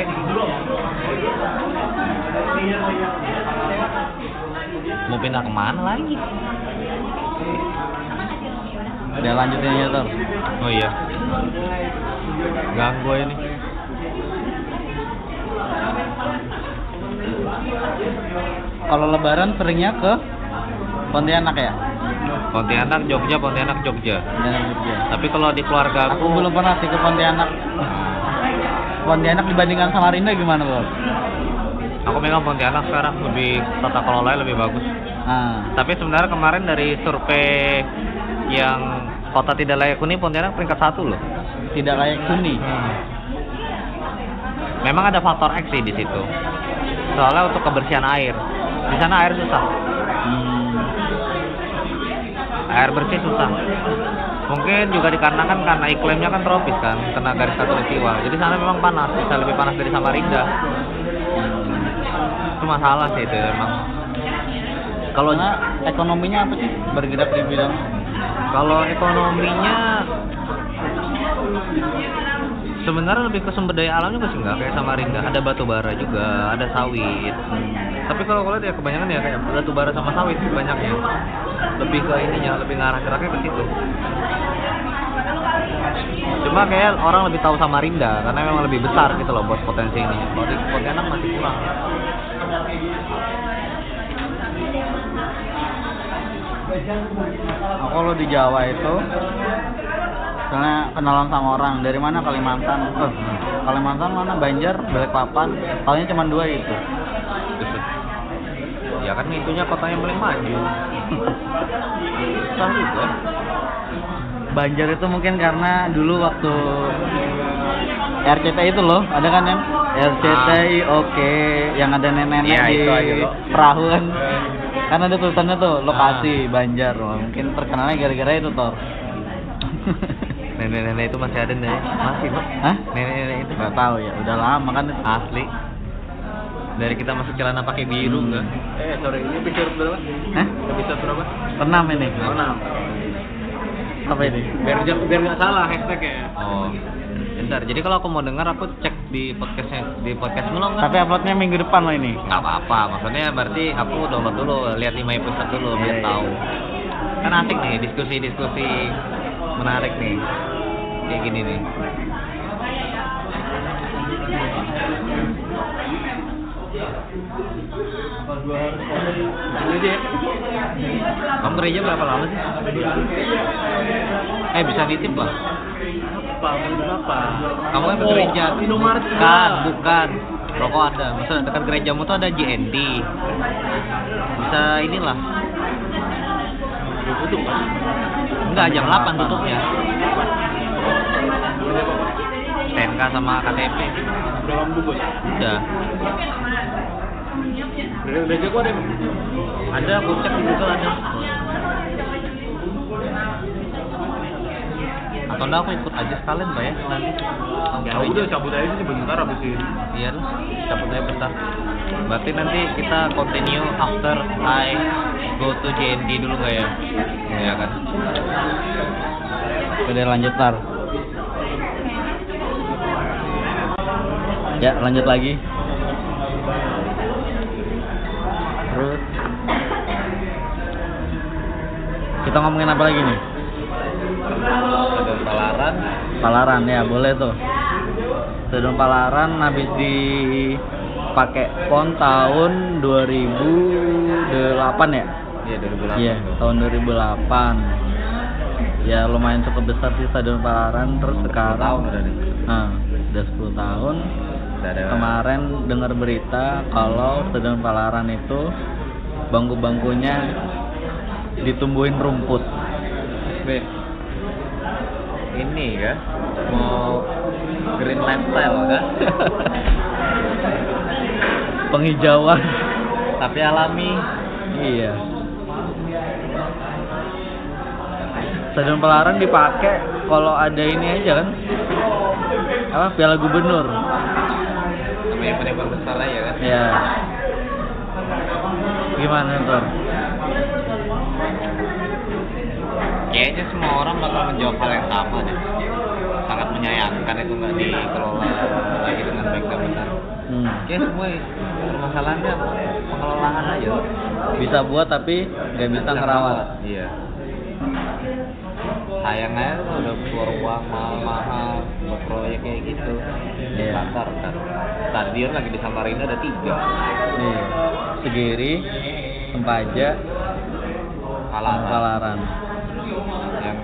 Mau pindah ke mana lagi? Udah lanjutin aja Tor Oh iya. Ganggu ini. kalau lebaran seringnya ke Pontianak ya Pontianak, Jogja, Pontianak, Jogja. Pontianak Jogja Tapi kalau di keluarga aku belum pernah sih ke Pontianak Pontianak dibandingkan Samarinda gimana Lor? Aku megang Pontianak sekarang lebih tata kelolanya lebih bagus. Nah, Tapi sebenarnya kemarin dari survei yang kota tidak layak huni Pontianak peringkat satu loh. tidak layak huni. Memang ada faktor X sih di situ. Soalnya untuk kebersihan air. Di sana air susah. Hmm. Air bersih susah. Mungkin juga dikarenakan karena iklimnya kan tropis kan, kena garis khatulistiwa. Jadi sana memang panas, bisa lebih panas dari Samarinda. Itu masalah sih itu memang. Kalau ekonominya apa sih bergerak di bidang? Kalau ekonominya sebenarnya lebih ke sumber daya alamnya masih enggak kayak Samarinda. Ada batu bara juga, ada sawit. Tapi kalau aku lihat ya kebanyakan ya kayak batu bara sama sawit banyaknya. Lebih ke ininya, lebih ngarah geraknya ke situ. Cuma kayak orang lebih tahu Samarinda karena memang lebih besar gitu loh buat potensi ini. Kalau di Pontianak masih kurang. Aku kalau di Jawa itu karena kenalan sama orang dari mana? Kalimantan. Eh, Kalimantan mana? Banjar Balikpapan. Tahunya cuma dua itu. Ya kan itunya kotanya paling maju. Susah juga. Banjar itu mungkin karena dulu waktu RCTI itu loh ada kan yang RCTI oke. Yang ada nenek-nenek Iya, di itu aja loh. perahu kan kan ada tulisannya tuh lokasi Banjar Wah, mungkin terkenalnya gara-gara itu Tor Nenek-nenek itu masih ada nih. Masih, Pak. Hah? Nenek-nenek itu nggak tahu ya udah lama kan itu. asli. Dari kita masuk celana pakai biru Hmm. enggak? Eh, sorry, ini episode berapa? Hah? Episode berapa? Enam ini enam. apa ini Biar biar nggak salah hashtagnya. Oh. Bentar, jadi kalau aku mau dengar aku cek di podcastnya di podcast lo nggak? tapi uploadnya minggu depan loh ini nggak apa-apa, maksudnya berarti aku download dulu, lihat 5 episode dulu biar Iya, tahu. Kan asik nih diskusi-diskusi menarik nih. Kayak gini nih. Kamu gereja berapa lama sih? Eh bisa nitip lah. Apa? Apa? Kamu kan Oh, gereja. Indomaret Bukan, bukan. Rokok ada. Maksudnya dekat gerejamu tuh ada JND. Bisa inilah. Udah tutup kan? Enggak, jam 8 tutupnya. STNK sama KTP. Dalam bungkus. Udah. Dari gereja gua ada. Ada, aku cek di Google ada. Atau enggak aku ikut aja sekalian, Pak ya, nanti. Ya udah cabut aja sih bentar habis ini. Iya lah, cabut aja bentar. Berarti nanti kita continue after I go to JND dulu nggak ya? Iya kan? udah lanjut tar ya lanjut lagi terus kita ngomongin apa lagi nih Stadion Palaran. Palaran ya boleh tuh Stadion Palaran habis dipakai PON tahun 2008 ya Iya 2008. Iya, tahun 2008. Ya lumayan cukup besar sih Stadion Palaran terus sekarang tahun udah nih. Nah, udah 10 tahun. Ada. Kemarin dengar berita kalau Stadion Palaran itu bangku-bangkunya ditumbuhin rumput. Be, ini kan mau green lifestyle kan? Penghijauan. Tapi alami. iya. Stadion Palaran dipakai kalau ada ini aja kan. Apa Piala Gubernur. Sama yang paling besar lah ya kan? Ya. Gimana tuh? Kayaknya semua orang bakal menjawab hal yang sama deh. Sangat menyayangkan itu nggak dikelola lagi dengan baik dan benar. Hmm. Ya semua permasalahannya pengelolaan aja. Bisa buat tapi nggak bisa ngerawat. Iya. Sayang aja tuh udah keluar uang mahal-mahal buat proyek kayak gitu. Iya. Pasar kan. Stadion lagi di Samarinda ada tiga. Iya. Segiri, Sempaja, Palaran. Palaran.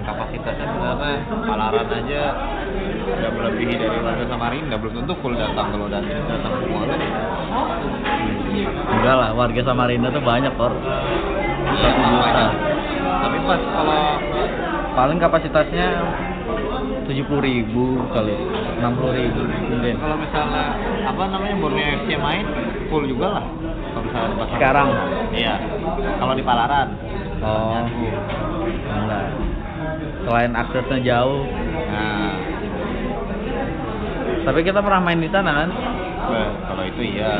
Kapasitasnya sebenarnya Palaran aja udah melebihi dari warga Samarinda belum tentu full datang kalau datang datang semua kan. Enggak lah, warga Samarinda tuh banyak kor. Iya, juta. Tapi pas kalau Paling kapasitasnya tujuh puluh ribu kali, enam puluh ribu mungkin. kalau misalnya apa namanya Borneo FC main full juga lah. Kalau misalnya di pasar. Sekarang? Iya. Kalau di Palaran. Oh, enggak. Selain aksesnya jauh, Nah, tapi kita pernah main di sana kan, kalau itu iya.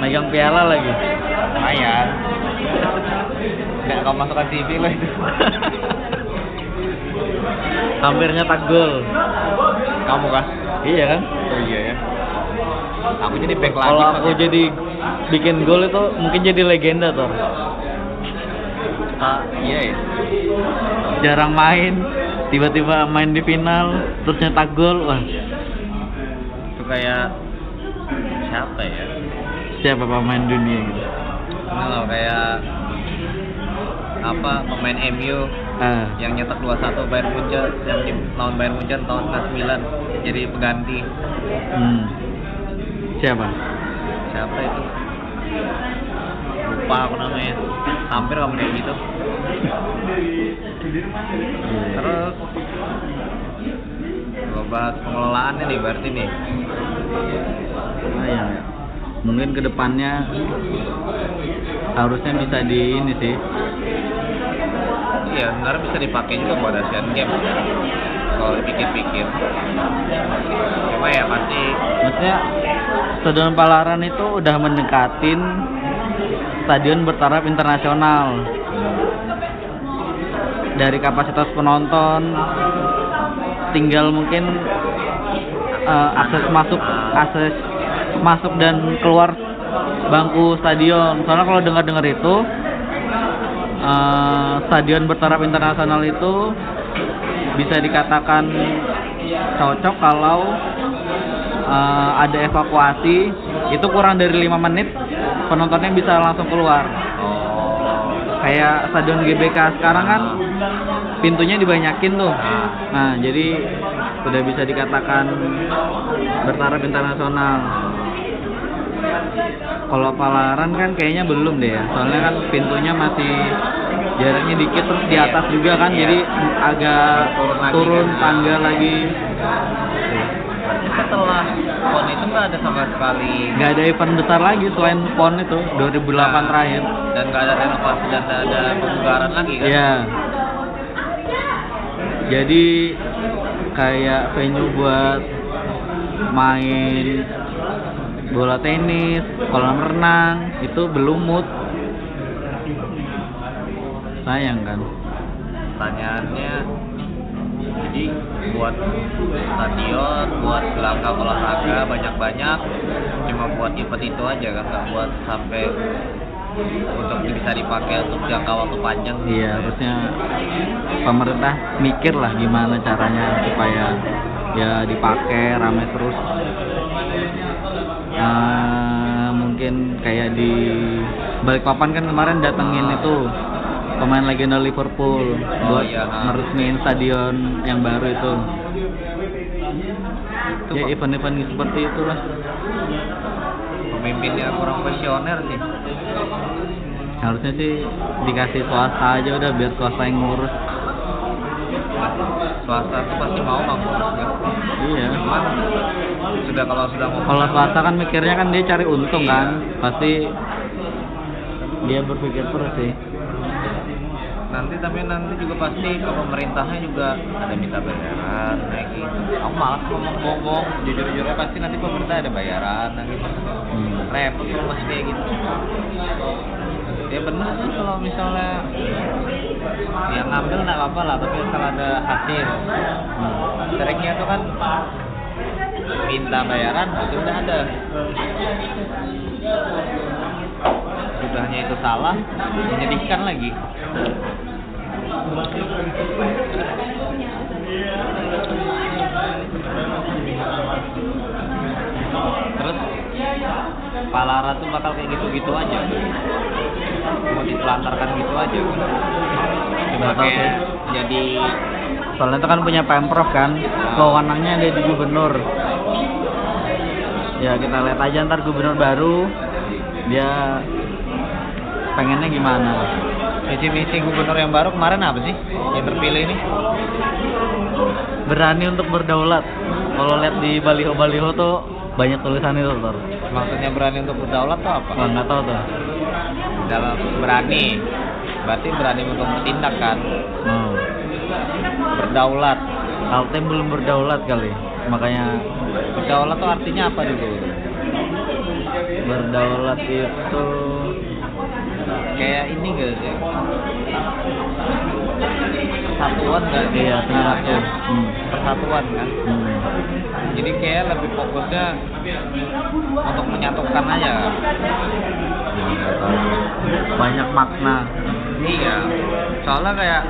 megang piala lagi. Lumayan. Nggak kau masukkan TV lo itu. Hampir nyetak gol. Kamu kah? Iya kan? Oh iya ya. Aku jadi back lagi. Kalau aku jadi bikin gol itu mungkin jadi legenda tuh Ah, iya ya. jarang main tiba-tiba main di final terus nyetak gol wah Itu kayak siapa ya? siapa pemain dunia gitu loh kayak apa pemain MU ah yang nyetak 2-1 Bayern Munchen yang di lawan Bayern Munchen tahun 99 jadi pengganti hmm. siapa siapa itu lupa aku namanya. Hampir kamu kayak gitu. Terus kalau bahas pengelolaan nih berarti nih Ah, ya. mungkin ke depannya harusnya bisa di ini sih. Iya sebenarnya bisa dipakai juga buat Asian Games. Kalau dipikir-pikir. Cuma ya pasti maksudnya stadion Palaran itu udah mendekatin stadion bertaraf internasional. Dari kapasitas penonton tinggal mungkin eh, akses masuk akses masuk dan keluar bangku stadion. Soalnya kalau dengar-dengar itu eh, stadion bertaraf internasional itu bisa dikatakan cocok kalau eh, ada evakuasi itu kurang dari lima menit penontonnya bisa langsung keluar. Oh kayak stadion GBK sekarang kan pintunya dibanyakin tuh. Nah jadi sudah bisa dikatakan bertaraf internasional. Kalau Palaran kan kayaknya belum deh ya. Soalnya kan pintunya masih jaraknya dikit terus di atas juga kan jadi agak Turun kan. tangga lagi setelah pon itu nggak ada sama sekali nggak ada event besar lagi selain PON itu 2008 terakhir dan nggak ada renovasi dan nggak ada pembugaran lagi kan Iya. Jadi kayak venue buat main bola tenis, kolam renang itu belum mood. Sayang kan. pertanyaannya jadi buat stadion buat gelanggang olahraga banyak-banyak cuma buat event itu aja kan nggak buat sampai untuk bisa dipakai untuk jangka waktu panjang Iya, harusnya pemerintah mikir lah gimana caranya supaya ya dipakai rame terus. Ah, mungkin kayak di Balikpapan kan kemarin datengin itu pemain legenda Liverpool buat iya. meresmiin stadion yang baru itu. Itu Ya event-event seperti itulah. pemimpinnya kurang visioner sih Harusnya sih dikasih swasta aja udah biar swasta yang ngurus. swasta tuh pasti mau mampu Iya. cuman sudah kalau sudah mau Kalau swasta kan mikirnya kan dia cari untung kan, pasti dia berpikir terus sih. Nanti tapi nanti juga pasti ke pemerintahnya juga ada minta bayaran kayak gitu. Aku malas ngomong-ngomong jujur-jujurnya pasti nanti pemerintah ada bayaran nah gitu. Hmm. repot kalau masih kayak gitu. Ya benar sih kalau misalnya yang ngambil nggak apa-apa lah tapi kalau ada hasil. Hmm. seringnya tuh kan minta bayaran itu udah ada sudahnya itu salah menyedihkan lagi. Terus Palara tuh bakal kayak gitu-gitu aja. Mau ditelantarkan gitu aja. Cuma kayak jadi Soalnya itu kan punya pemprov kan, wewenangnya ada di gubernur. Ya kita lihat aja ntar gubernur baru dia pengennya gimana. visi misi gubernur yang baru kemarin apa sih yang terpilih ini Berani untuk berdaulat. Kalau lihat di baliho-baliho tuh banyak tulisan itu tuh. maksudnya berani untuk berdaulat tuh apa nggak tahu tuh. dalam berani berarti berani untuk bertindak kan Hmm. berdaulat Kaltim belum berdaulat kali, makanya berdaulat tuh artinya apa dulu berdaulat itu kayak ini gak sih persatuan nggak sih? Iya, satu. Hmm. persatuan kan Hmm. jadi kayak lebih fokusnya untuk menyatukan aja banyak makna iya soalnya kayak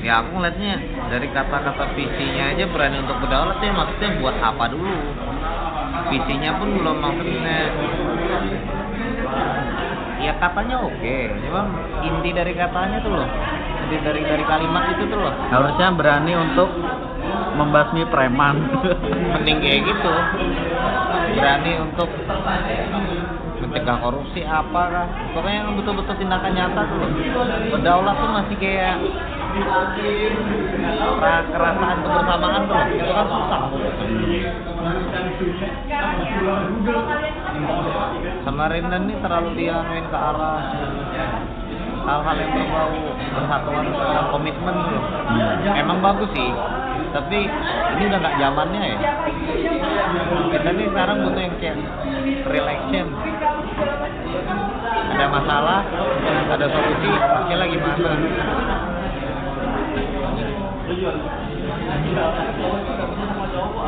ya aku ngeliatnya dari kata-kata visinya aja berani untuk berdaulat ya maksudnya buat apa dulu visinya pun belum maksudnya ya katanya oke. Cuma inti dari katanya tuh loh. Inti dari dari kalimat itu tuh loh. Harusnya berani untuk membasmi preman. Mending kayak gitu. Berani untuk mencegah korupsi apa kah pokoknya yang betul-betul tindakan nyata tuh loh. Berdaulat tuh masih kayak kerasaan kebersamaan tuh itu kan susah Samarinda ini terlalu dianuin ke arah hal-hal yang berbau persatuan dan komitmen tuh. Hmm. Emang bagus sih, tapi ini udah nggak zamannya ya. Kita nih sekarang butuh yang kayak relaxation. Ada masalah, ada solusi, oke lagi mana?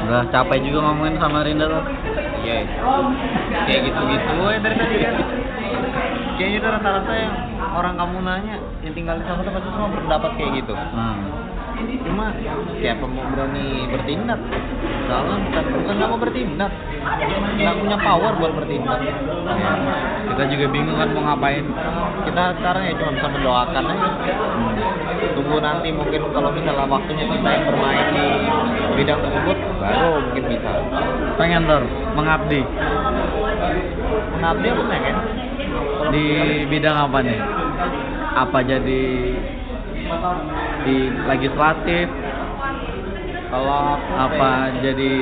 Udah capek juga ngomongin sama Rinda tuh Iya, kayak gitu-gitu ya dari tadi kan. Kayaknya tuh rata-rata yang orang kamu nanya yang tinggal di sana tuh pasti semua berpendapat kayak gitu. hmm. Cuma siapa mau berani bertindak? Soalnya bukan bukan nggak mau bertindak, nggak punya power buat bertindak. kita juga bingung kan mau ngapain Kita sekarang ya cuma bisa mendoakan aja. Tunggu nanti mungkin kalau misalnya waktunya kita yang bermain di bidang tersebut, baru mungkin bisa. pengen Tor mengabdi Mengabdi aku pengen. Kalau di bidang apa nih apa jadi di legislatif kalau apa jadi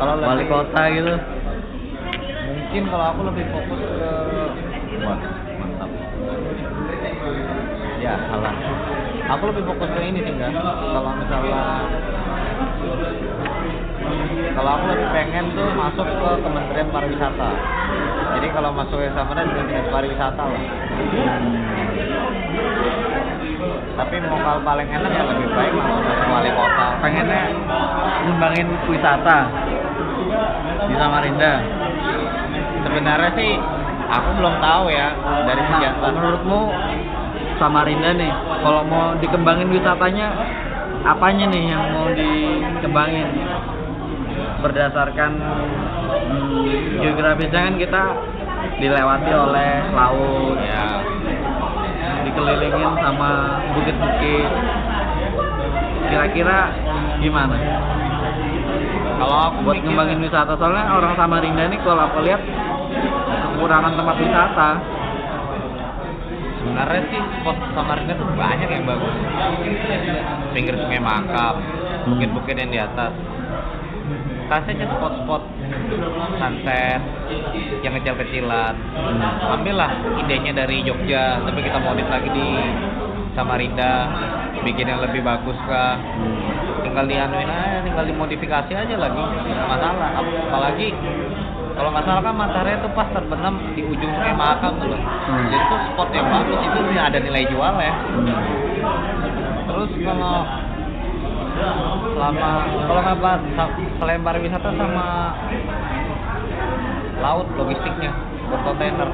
Kalau wali kota gitu. Mungkin kalau aku lebih fokus ke wah mantap. Ya salah. Aku lebih fokus ke ini sih enggak kalau misalnya kalau aku lebih pengen tuh masuk ke Kementerian Pariwisata. Jadi kalau masuk ke juga dinas pariwisata lah tapi mau kalau paling enak ya lebih baik masuk ke wali kota. Pengennya ngembangin wisata di Samarinda. Sebenarnya sih aku belum tahu ya dari Nah, senjata menurutmu Samarinda nih kalau mau dikembangin wisatanya apanya nih yang mau dikembangin? Berdasarkan hmm, geografisnya kan kita dilewati oleh laut. Ya dikelilingin sama bukit-bukit kira-kira gimana kalau aku buat mikir- ngembangin wisata soalnya orang Samarinda ini kalau aku lihat kekurangan tempat wisata Sebenarnya sih spot Samarinda tuh banyak yang bagus. Pinggir Sungai Makam, bukit-bukit yang di atas. Kasih aja spot-spot sunset yang kecil-kecilan. Ambillah idenya dari Jogja, tapi kita modif lagi di Samarinda, bikin yang lebih bagus kah? Tinggal dianuin aja, tinggal dimodifikasi aja lagi, masalah. Apalagi kalau nggak salah kan matahari itu pas terbenam di ujung Sungai Makam tuh loh. Hmm. Jadi itu spot yang bagus itu ada nilai jual ya. Terus kalau selama kalau nggak selain pariwisata sama laut logistiknya berkontainer.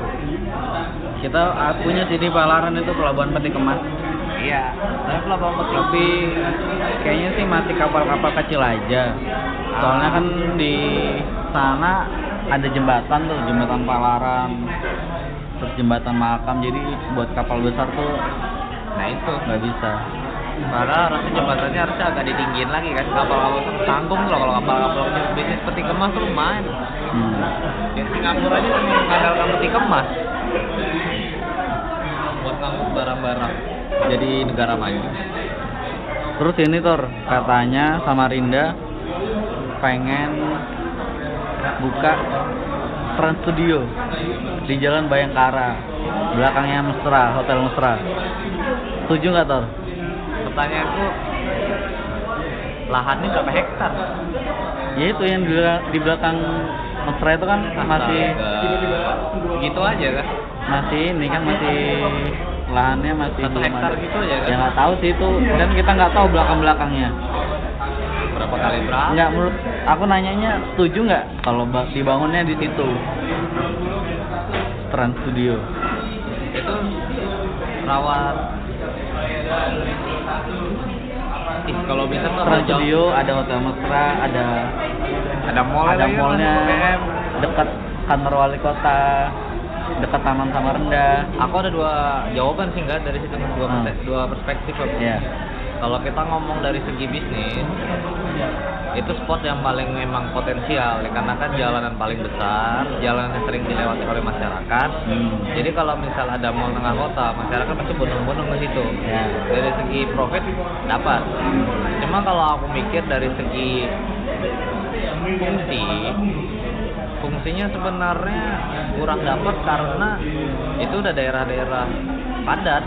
kita ah, punya sih di Palaran itu pelabuhan peti kemas Iya. Tapi pelabuhan peti tapi kayaknya sih masih kapal-kapal kecil aja soalnya kan di sana ada jembatan tuh jembatan Palaran terus jembatan Makam jadi buat kapal besar tuh Nah itu. nggak bisa Padahal harusnya jembatannya harusnya agak ditinggin lagi kan kapal-kapal tanggung loh kalau kapal-kapal bisnis peti kemas tuh lumayan. hmm. Di Singapura aja mengandalkan peti kemas buat ngangkut barang-barang jadi negara maju. terus ini Tor katanya Samarinda pengen buka Trans Studio di Jalan Bayangkara belakangnya Mesra Hotel Mesra setuju nggak Tor Pertanyaanku lahannya berapa hektar? ya itu yang di, di belakang Mesra itu kan masih Astaga. gitu aja kan? masih ini kan masih lahannya masih Satu hektar ada. gitu ya kan? ya nggak tahu sih itu dan kita nggak tahu belakang belakangnya berapa kali berapa nggak menurut aku nanyanya setuju nggak kalau ba- dibangunnya di situ Trans Studio itu rawat Ih, kalau bisa tuh jauh- Studio ada hotel mesra ada ada mall ada lagi, mallnya dekat kantor wali kota dekat taman Samarinda. Aku ada dua jawaban sih enggak dari situ. Dua Hmm. dua perspektif aku. ya kalau kita ngomong dari segi bisnis itu spot yang paling memang potensial ya, karena kan jalanan paling besar jalanan yang sering dilewati oleh masyarakat Hmm. jadi kalau misal ada mall tengah kota masyarakat pasti bondong-bondong ke situ Ya. dari segi profit dapat cuma kalau aku mikir dari segi fungsi fungsinya sebenarnya kurang dapat karena itu udah daerah-daerah padat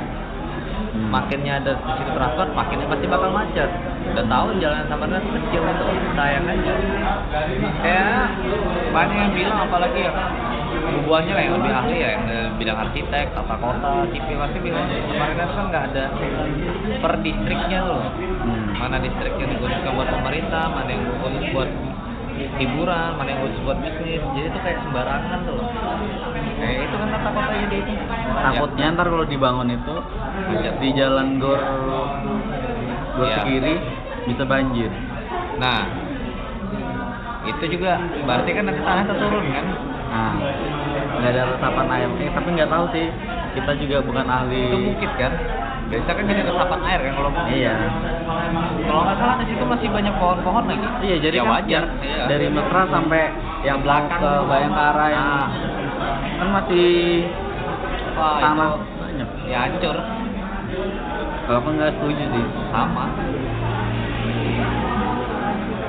Hmm. makinnya ada di situ transport makinnya pasti bakal macet udah tahu jalan Samarinda kecil itu sayang aja kayak banyak yang bilang apalagi ya hubungannya lah yang lebih ahli ya yang bidang arsitek tata kota sipil pasti bilang Samarinda kan nggak ada per distriknya loh Hmm. mana distrik yang dikhususkan buat pemerintah mana yang khusus buat hiburan mana yang khusus buat bisnis jadi itu kayak sembarangan tuh loh kayak itu kan tata kota jadi itu takutnya ntar kalau dibangun itu di jalan gor gor Iya. kiri bisa banjir Nah, itu juga berarti kan nanti tanah turun kan? nah nggak ada resapan air eh, tapi nggak tahu sih kita juga bukan ahli Itu bukit kan? Biasa kan jadi resapan air kan kalau iya Kalau nggak salah di situ masih banyak pohon-pohon lagi. iya jadi ya kan wajar. Iya. dari Mesra sampai yang belakang ke Bayangkara yang Ah. kan masih Wah, tanah banyak ya hancur kalau aku nggak setuju sih sama.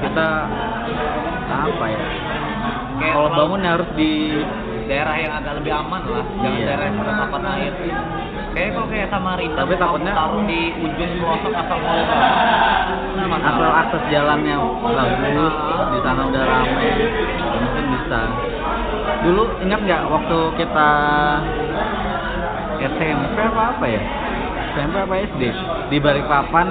kita apa ya Kayak kalau bangun harus di daerah yang agak lebih aman lah, jangan Iya. daerah yang resapan air. Kayak kalau kayak Samarinda, Tapi takutnya- taruh di ujung pelosok asal mau nah asal akses jalannya bagus di sana udah rame ya mungkin bisa. Dulu ingat nggak waktu kita SMP apa apa ya? SMP apa SD di Balikpapan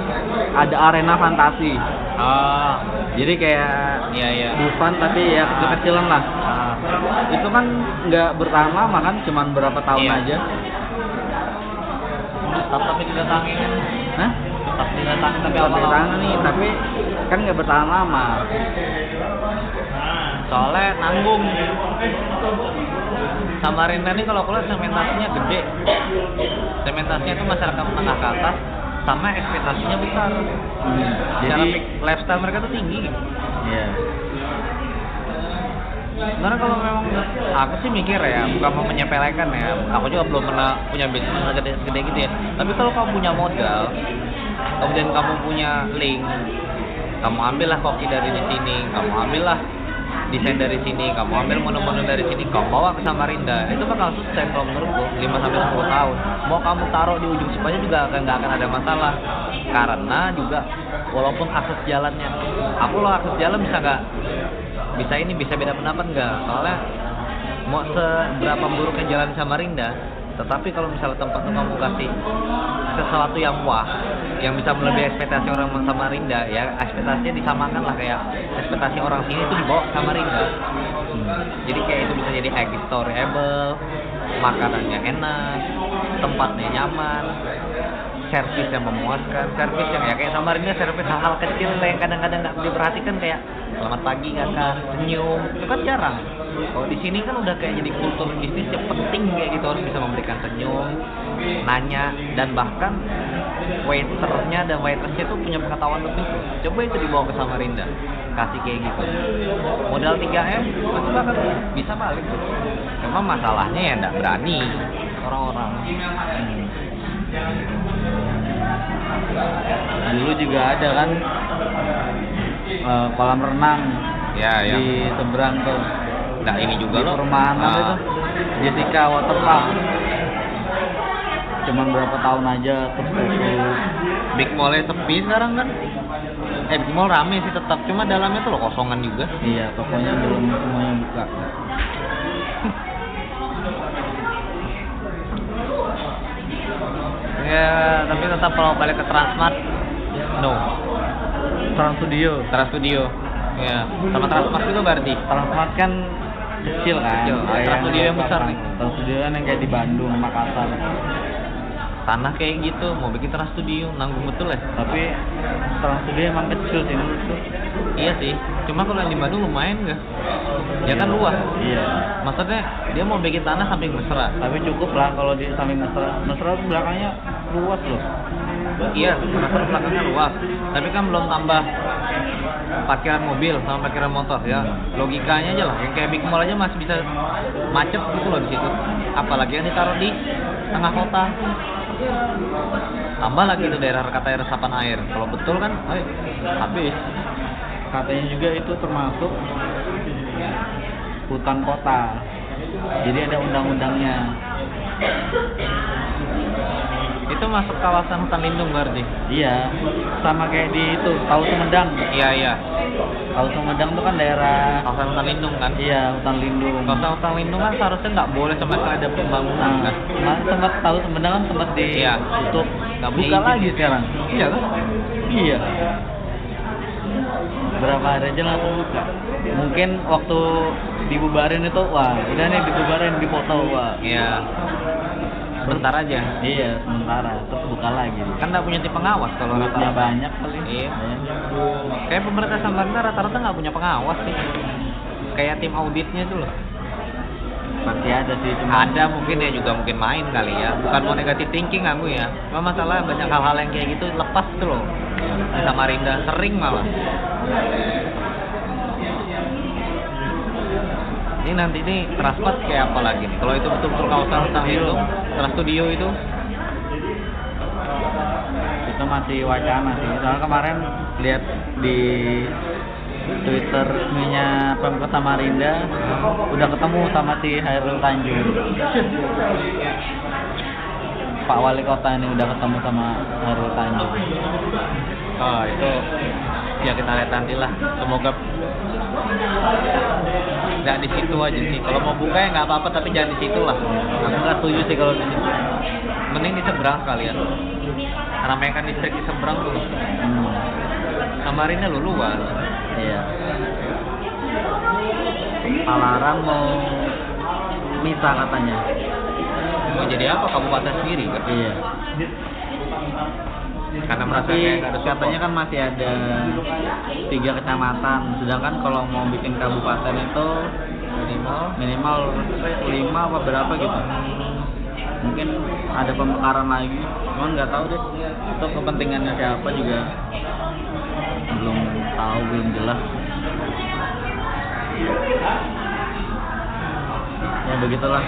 ada arena fantasi. Ah, jadi kayak iya iya. Dufan tapi ya kecil-kecilan lah. Ah. itu kan nggak bertahan lama kan cuman berapa tahun Iya. aja Tetap tapi didatangi. Hah? Tetap didatangi tapi Tetap awal-awal. ditangani tapi kan nggak bertahan lama. Soalnya nanggung. Samarinda ini kalau aku lihat sementasinya gede. Sementasinya itu masyarakat menengah ke atas sama ekspektasinya besar. Hmm, jadi lifestyle mereka tuh tinggi. Ya karena kalau memang aku sih mikir ya bukan mau menyepelekan ya. Aku juga belum pernah punya bisnis yang gede, gede gitu ya. Tapi kalau kamu punya modal kemudian kamu punya link kamu ambillah koki dari di sini kamu ambillah desain dari sini kamu ambil menu-menu dari sini kamu bawa ke Samarinda. Itu bakal sukses kalau menurutku 5 sampai 10 tahun. Mau kamu taruh di ujung Sepaja juga akan nggak akan ada masalah. Karena juga walaupun akses jalannya aku loh akses jalan bisa nggak bisa ini bisa beda pendapat nggak? Soalnya mau seberapa buruknya jalan Samarinda tetapi kalau misalnya tempat itu kamu kasih sesuatu yang wah yang bisa melebihi ekspektasi orang Samarinda ya ekspektasinya disamakan lah kayak ekspektasi orang sini itu dibawa Samarinda jadi kayak itu bisa jadi historiable makanannya enak tempatnya nyaman servis yang memuaskan servis yang ya kayak Samarinda servis hal-hal kecil yang kadang-kadang nggak diperhatikan kayak selamat pagi kakak senyum itu kan jarang. Kalau di sini kan udah kayak jadi kultur bisnis yang penting kayak gitu harus bisa memberikan senyum nanya dan bahkan waiternya dan waitressnya tuh punya pengetahuan lebih. Coba itu dibawa ke Samarinda kasih kayak gitu. Modal 3 m masih bakal bisa balik. Cuma masalahnya ya nggak berani orang-orang dulu juga ada kan eh, kolam renang ya di seberang tuh. Nggak ini juga di loh. perumahan Ah, itu? Jessica Waterpark. Cuman berapa tahun aja terus tutup Big Mall sepi sekarang kan? Eh Big Mall rame sih tetap cuma dalamnya tuh loh kosongan juga. Iya tokonya belum semuanya buka ya tapi tetap kalau balik ke Transmart no Trans Studio. Trans Studio ya sama Transmart juga berarti Transmart kan kecil kan. Kecil. Kayak Trans Studio yang besar nih. Trans Studio kan yang kayak di Bandung, Makassar. tanah kayak gitu mau bikin Trans Studio nanggung betul ya Tapi Trans Studio emang kecil sih menurutku. iya sih cuma kalau yang di Bandung lumayan gak ya kan luas Iya. maksudnya dia mau bikin tanah samping mesra Tapi cukup lah kalau di samping Mesra. Mesra belakangnya luas loh. iya mesra belakangnya luas tapi kan belum tambah parkiran mobil sama parkiran motor ya logikanya aja lah yang kayak Big Mall aja masih bisa macet gitu loh di situ apalagi yang ditaruh di tengah kota tambah lagi itu daerah kata resapan air kalau betul kan ayo, habis Katanya juga itu termasuk hutan kota. Jadi ada undang-undangnya. Itu masuk kawasan hutan lindung berarti Iya, sama kayak di itu, tahu Sumedang. iya iya Tahu Sumedang itu kan daerah kawasan hutan lindung kan iya hutan lindung. kawasan hutan lindung kan seharusnya nggak boleh sama sekali ada pembangunan Nah, kan kemarin sempat tahu Sumedang kan sempat Iya. ditutup. Nggak Buka lagi sekarang. iya kan Iya. Berapa hari aja langsung buka. Mungkin waktu dibubarin itu, wah udah nih dibubarin dipoto, wah. iya bentar aja. Iya, sementara. Terus buka lagi. kan nggak punya tim pengawas kalau rata-rata. banyak kali. Iya. Kayak pemerintah Samarinda rata-rata nggak punya pengawas sih. Kayak tim auditnya itu loh. Pasti ada sih cuma ada mungkin ya juga mungkin main kali ya. Bukan mau negatif thinking aku ya. Cuma masalah banyak hal-hal yang kayak gitu lepas tuh loh. Di Samarinda sering malah ini nanti ini transport kayak apa lagi nih kalau itu betul-betul kawasan hutan lindung Trans Studio itu itu masih wacana sih. Soalnya kemarin lihat di Twitter resminya Pemkot Samarinda udah ketemu sama si Hairul Tanjung. Pak Wali Kota ini udah ketemu sama Hairul Tanjung. oh itu ya kita lihat nanti lah semoga nggak di situ aja sih kalau mau buka ya nggak apa-apa tapi jangan di situ lah Aku nggak setuju sih kalau di situ. mending di seberang sekalian ramaikan distrik di seberang tuh Hmm, Samarinda lu luas iya. Palaran mau misah katanya. mau jadi apa kabupaten sendiri kan Iya. Karena merasa kayak katanya kan masih ada tiga kecamatan, sedangkan kalau mau bikin kabupaten itu minimal minimal lima apa berapa gitu. Mungkin ada pemekaran lagi, cuman nggak tahu deh. Itu kepentingannya siapa juga belum tahu, belum jelas. Ya begitulah.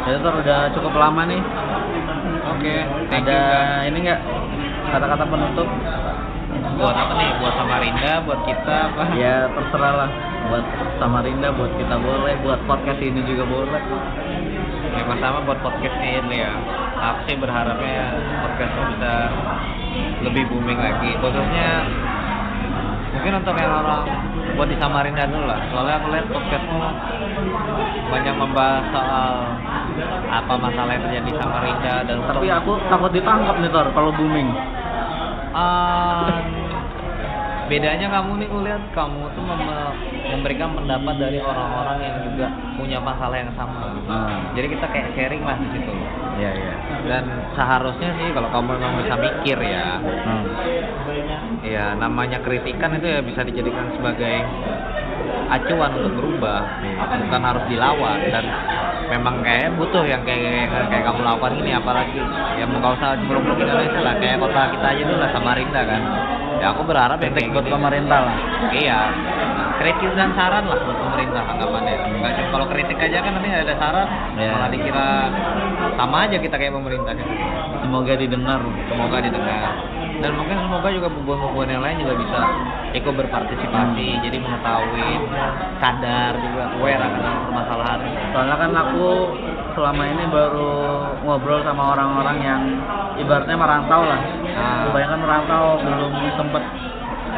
Jadi Tor, udah cukup lama nih. oke thank ada ini nggak kata-kata penutup? buat apa nih? Buat Samarinda buat kita apa? Ya terserah lah. Buat Samarinda buat kita boleh. Buat podcast ini juga boleh. Yang pertama buat podcast ini ya. Aku sih berharapnya podcast ini bisa lebih booming lagi. Khususnya mungkin untuk yang orang buat di Samarinda dulu lah. Soalnya aku lihat podcastmu banyak membahas soal apa masalah yang terjadi di Samarinda dan tapi aku takut ditangkap nih Tor kalau booming Bedanya kamu nih kulihat kamu tuh mem- memberikan pendapat dari orang-orang yang juga punya masalah yang sama. Nah jadi kita kayak sharing lah di situ. Iya iya. Dan seharusnya sih kalau kamu memang bisa mikir ya. Hmm. ya namanya kritikan itu ya bisa dijadikan sebagai acuan untuk berubah. Bukan harus dilawan dan memang kayak butuh yang kayak kayak kamu lakukan ini apalagi ya nggak usah belum Indonesia lah kayak kota kita aja dulu lah Samarinda kan. Ya aku berharap kayak buat gitu. pemerintah lah. Iya. Kritik dan saran lah buat pemerintah anggapannya. Nggak cuma kalau kritik aja kan nanti ada saran Iya. malah dikira sama aja kita kayak pemerintah kan semoga didengar semoga didengar. Dan mungkin semoga juga bubuan-bubuan yang lain juga bisa ikut berpartisipasi jadi mengetahui sadar juga aware akan permasalahan soalnya kan aku selama ini baru ngobrol sama orang-orang yang ibaratnya merantau lah. Ah. kebanyakan merantau belum sempet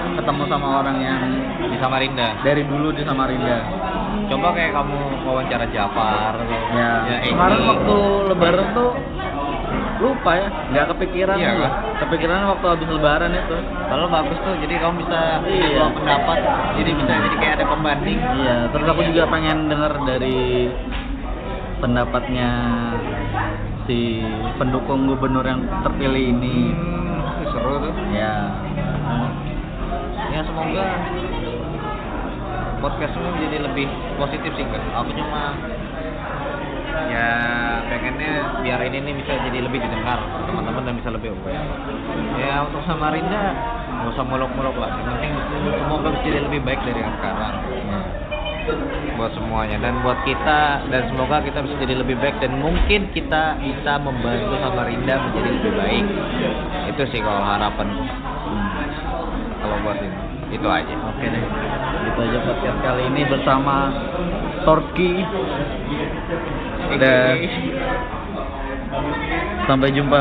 ketemu sama orang yang di Samarinda? dari dulu di Samarinda. Coba kayak kamu wawancara Jafar ya, ya kemarin waktu lebaran tuh lupa ya nggak kepikiran Iya, kan? kepikiran waktu habis lebaran itu Kalau bagus tuh, jadi kamu bisa Iya. pendapat, jadi bisa jadi kayak ada pembanding. iya terus aku juga pengen dengar dari pendapatnya si pendukung gubernur yang terpilih ini Hmm, seru tuh. ya Ya semoga podcastmu jadi lebih positif sih kak. Aku cuma ya pengennya biar ini nih bisa jadi lebih didengar teman-teman dan bisa lebih aware. Ya untuk Samarinda nggak usah muluk-muluk lah. Yang penting semoga bisa jadi lebih baik dari yang sekarang. buat semuanya. Dan buat kita dan semoga kita bisa jadi lebih baik dan mungkin kita bisa membantu Samarinda menjadi lebih baik. Itu sih kalau harapan. Kalau buat ini. Itu aja. Oke deh. Itu aja podcast kali ini bersama Torki dan sampai jumpa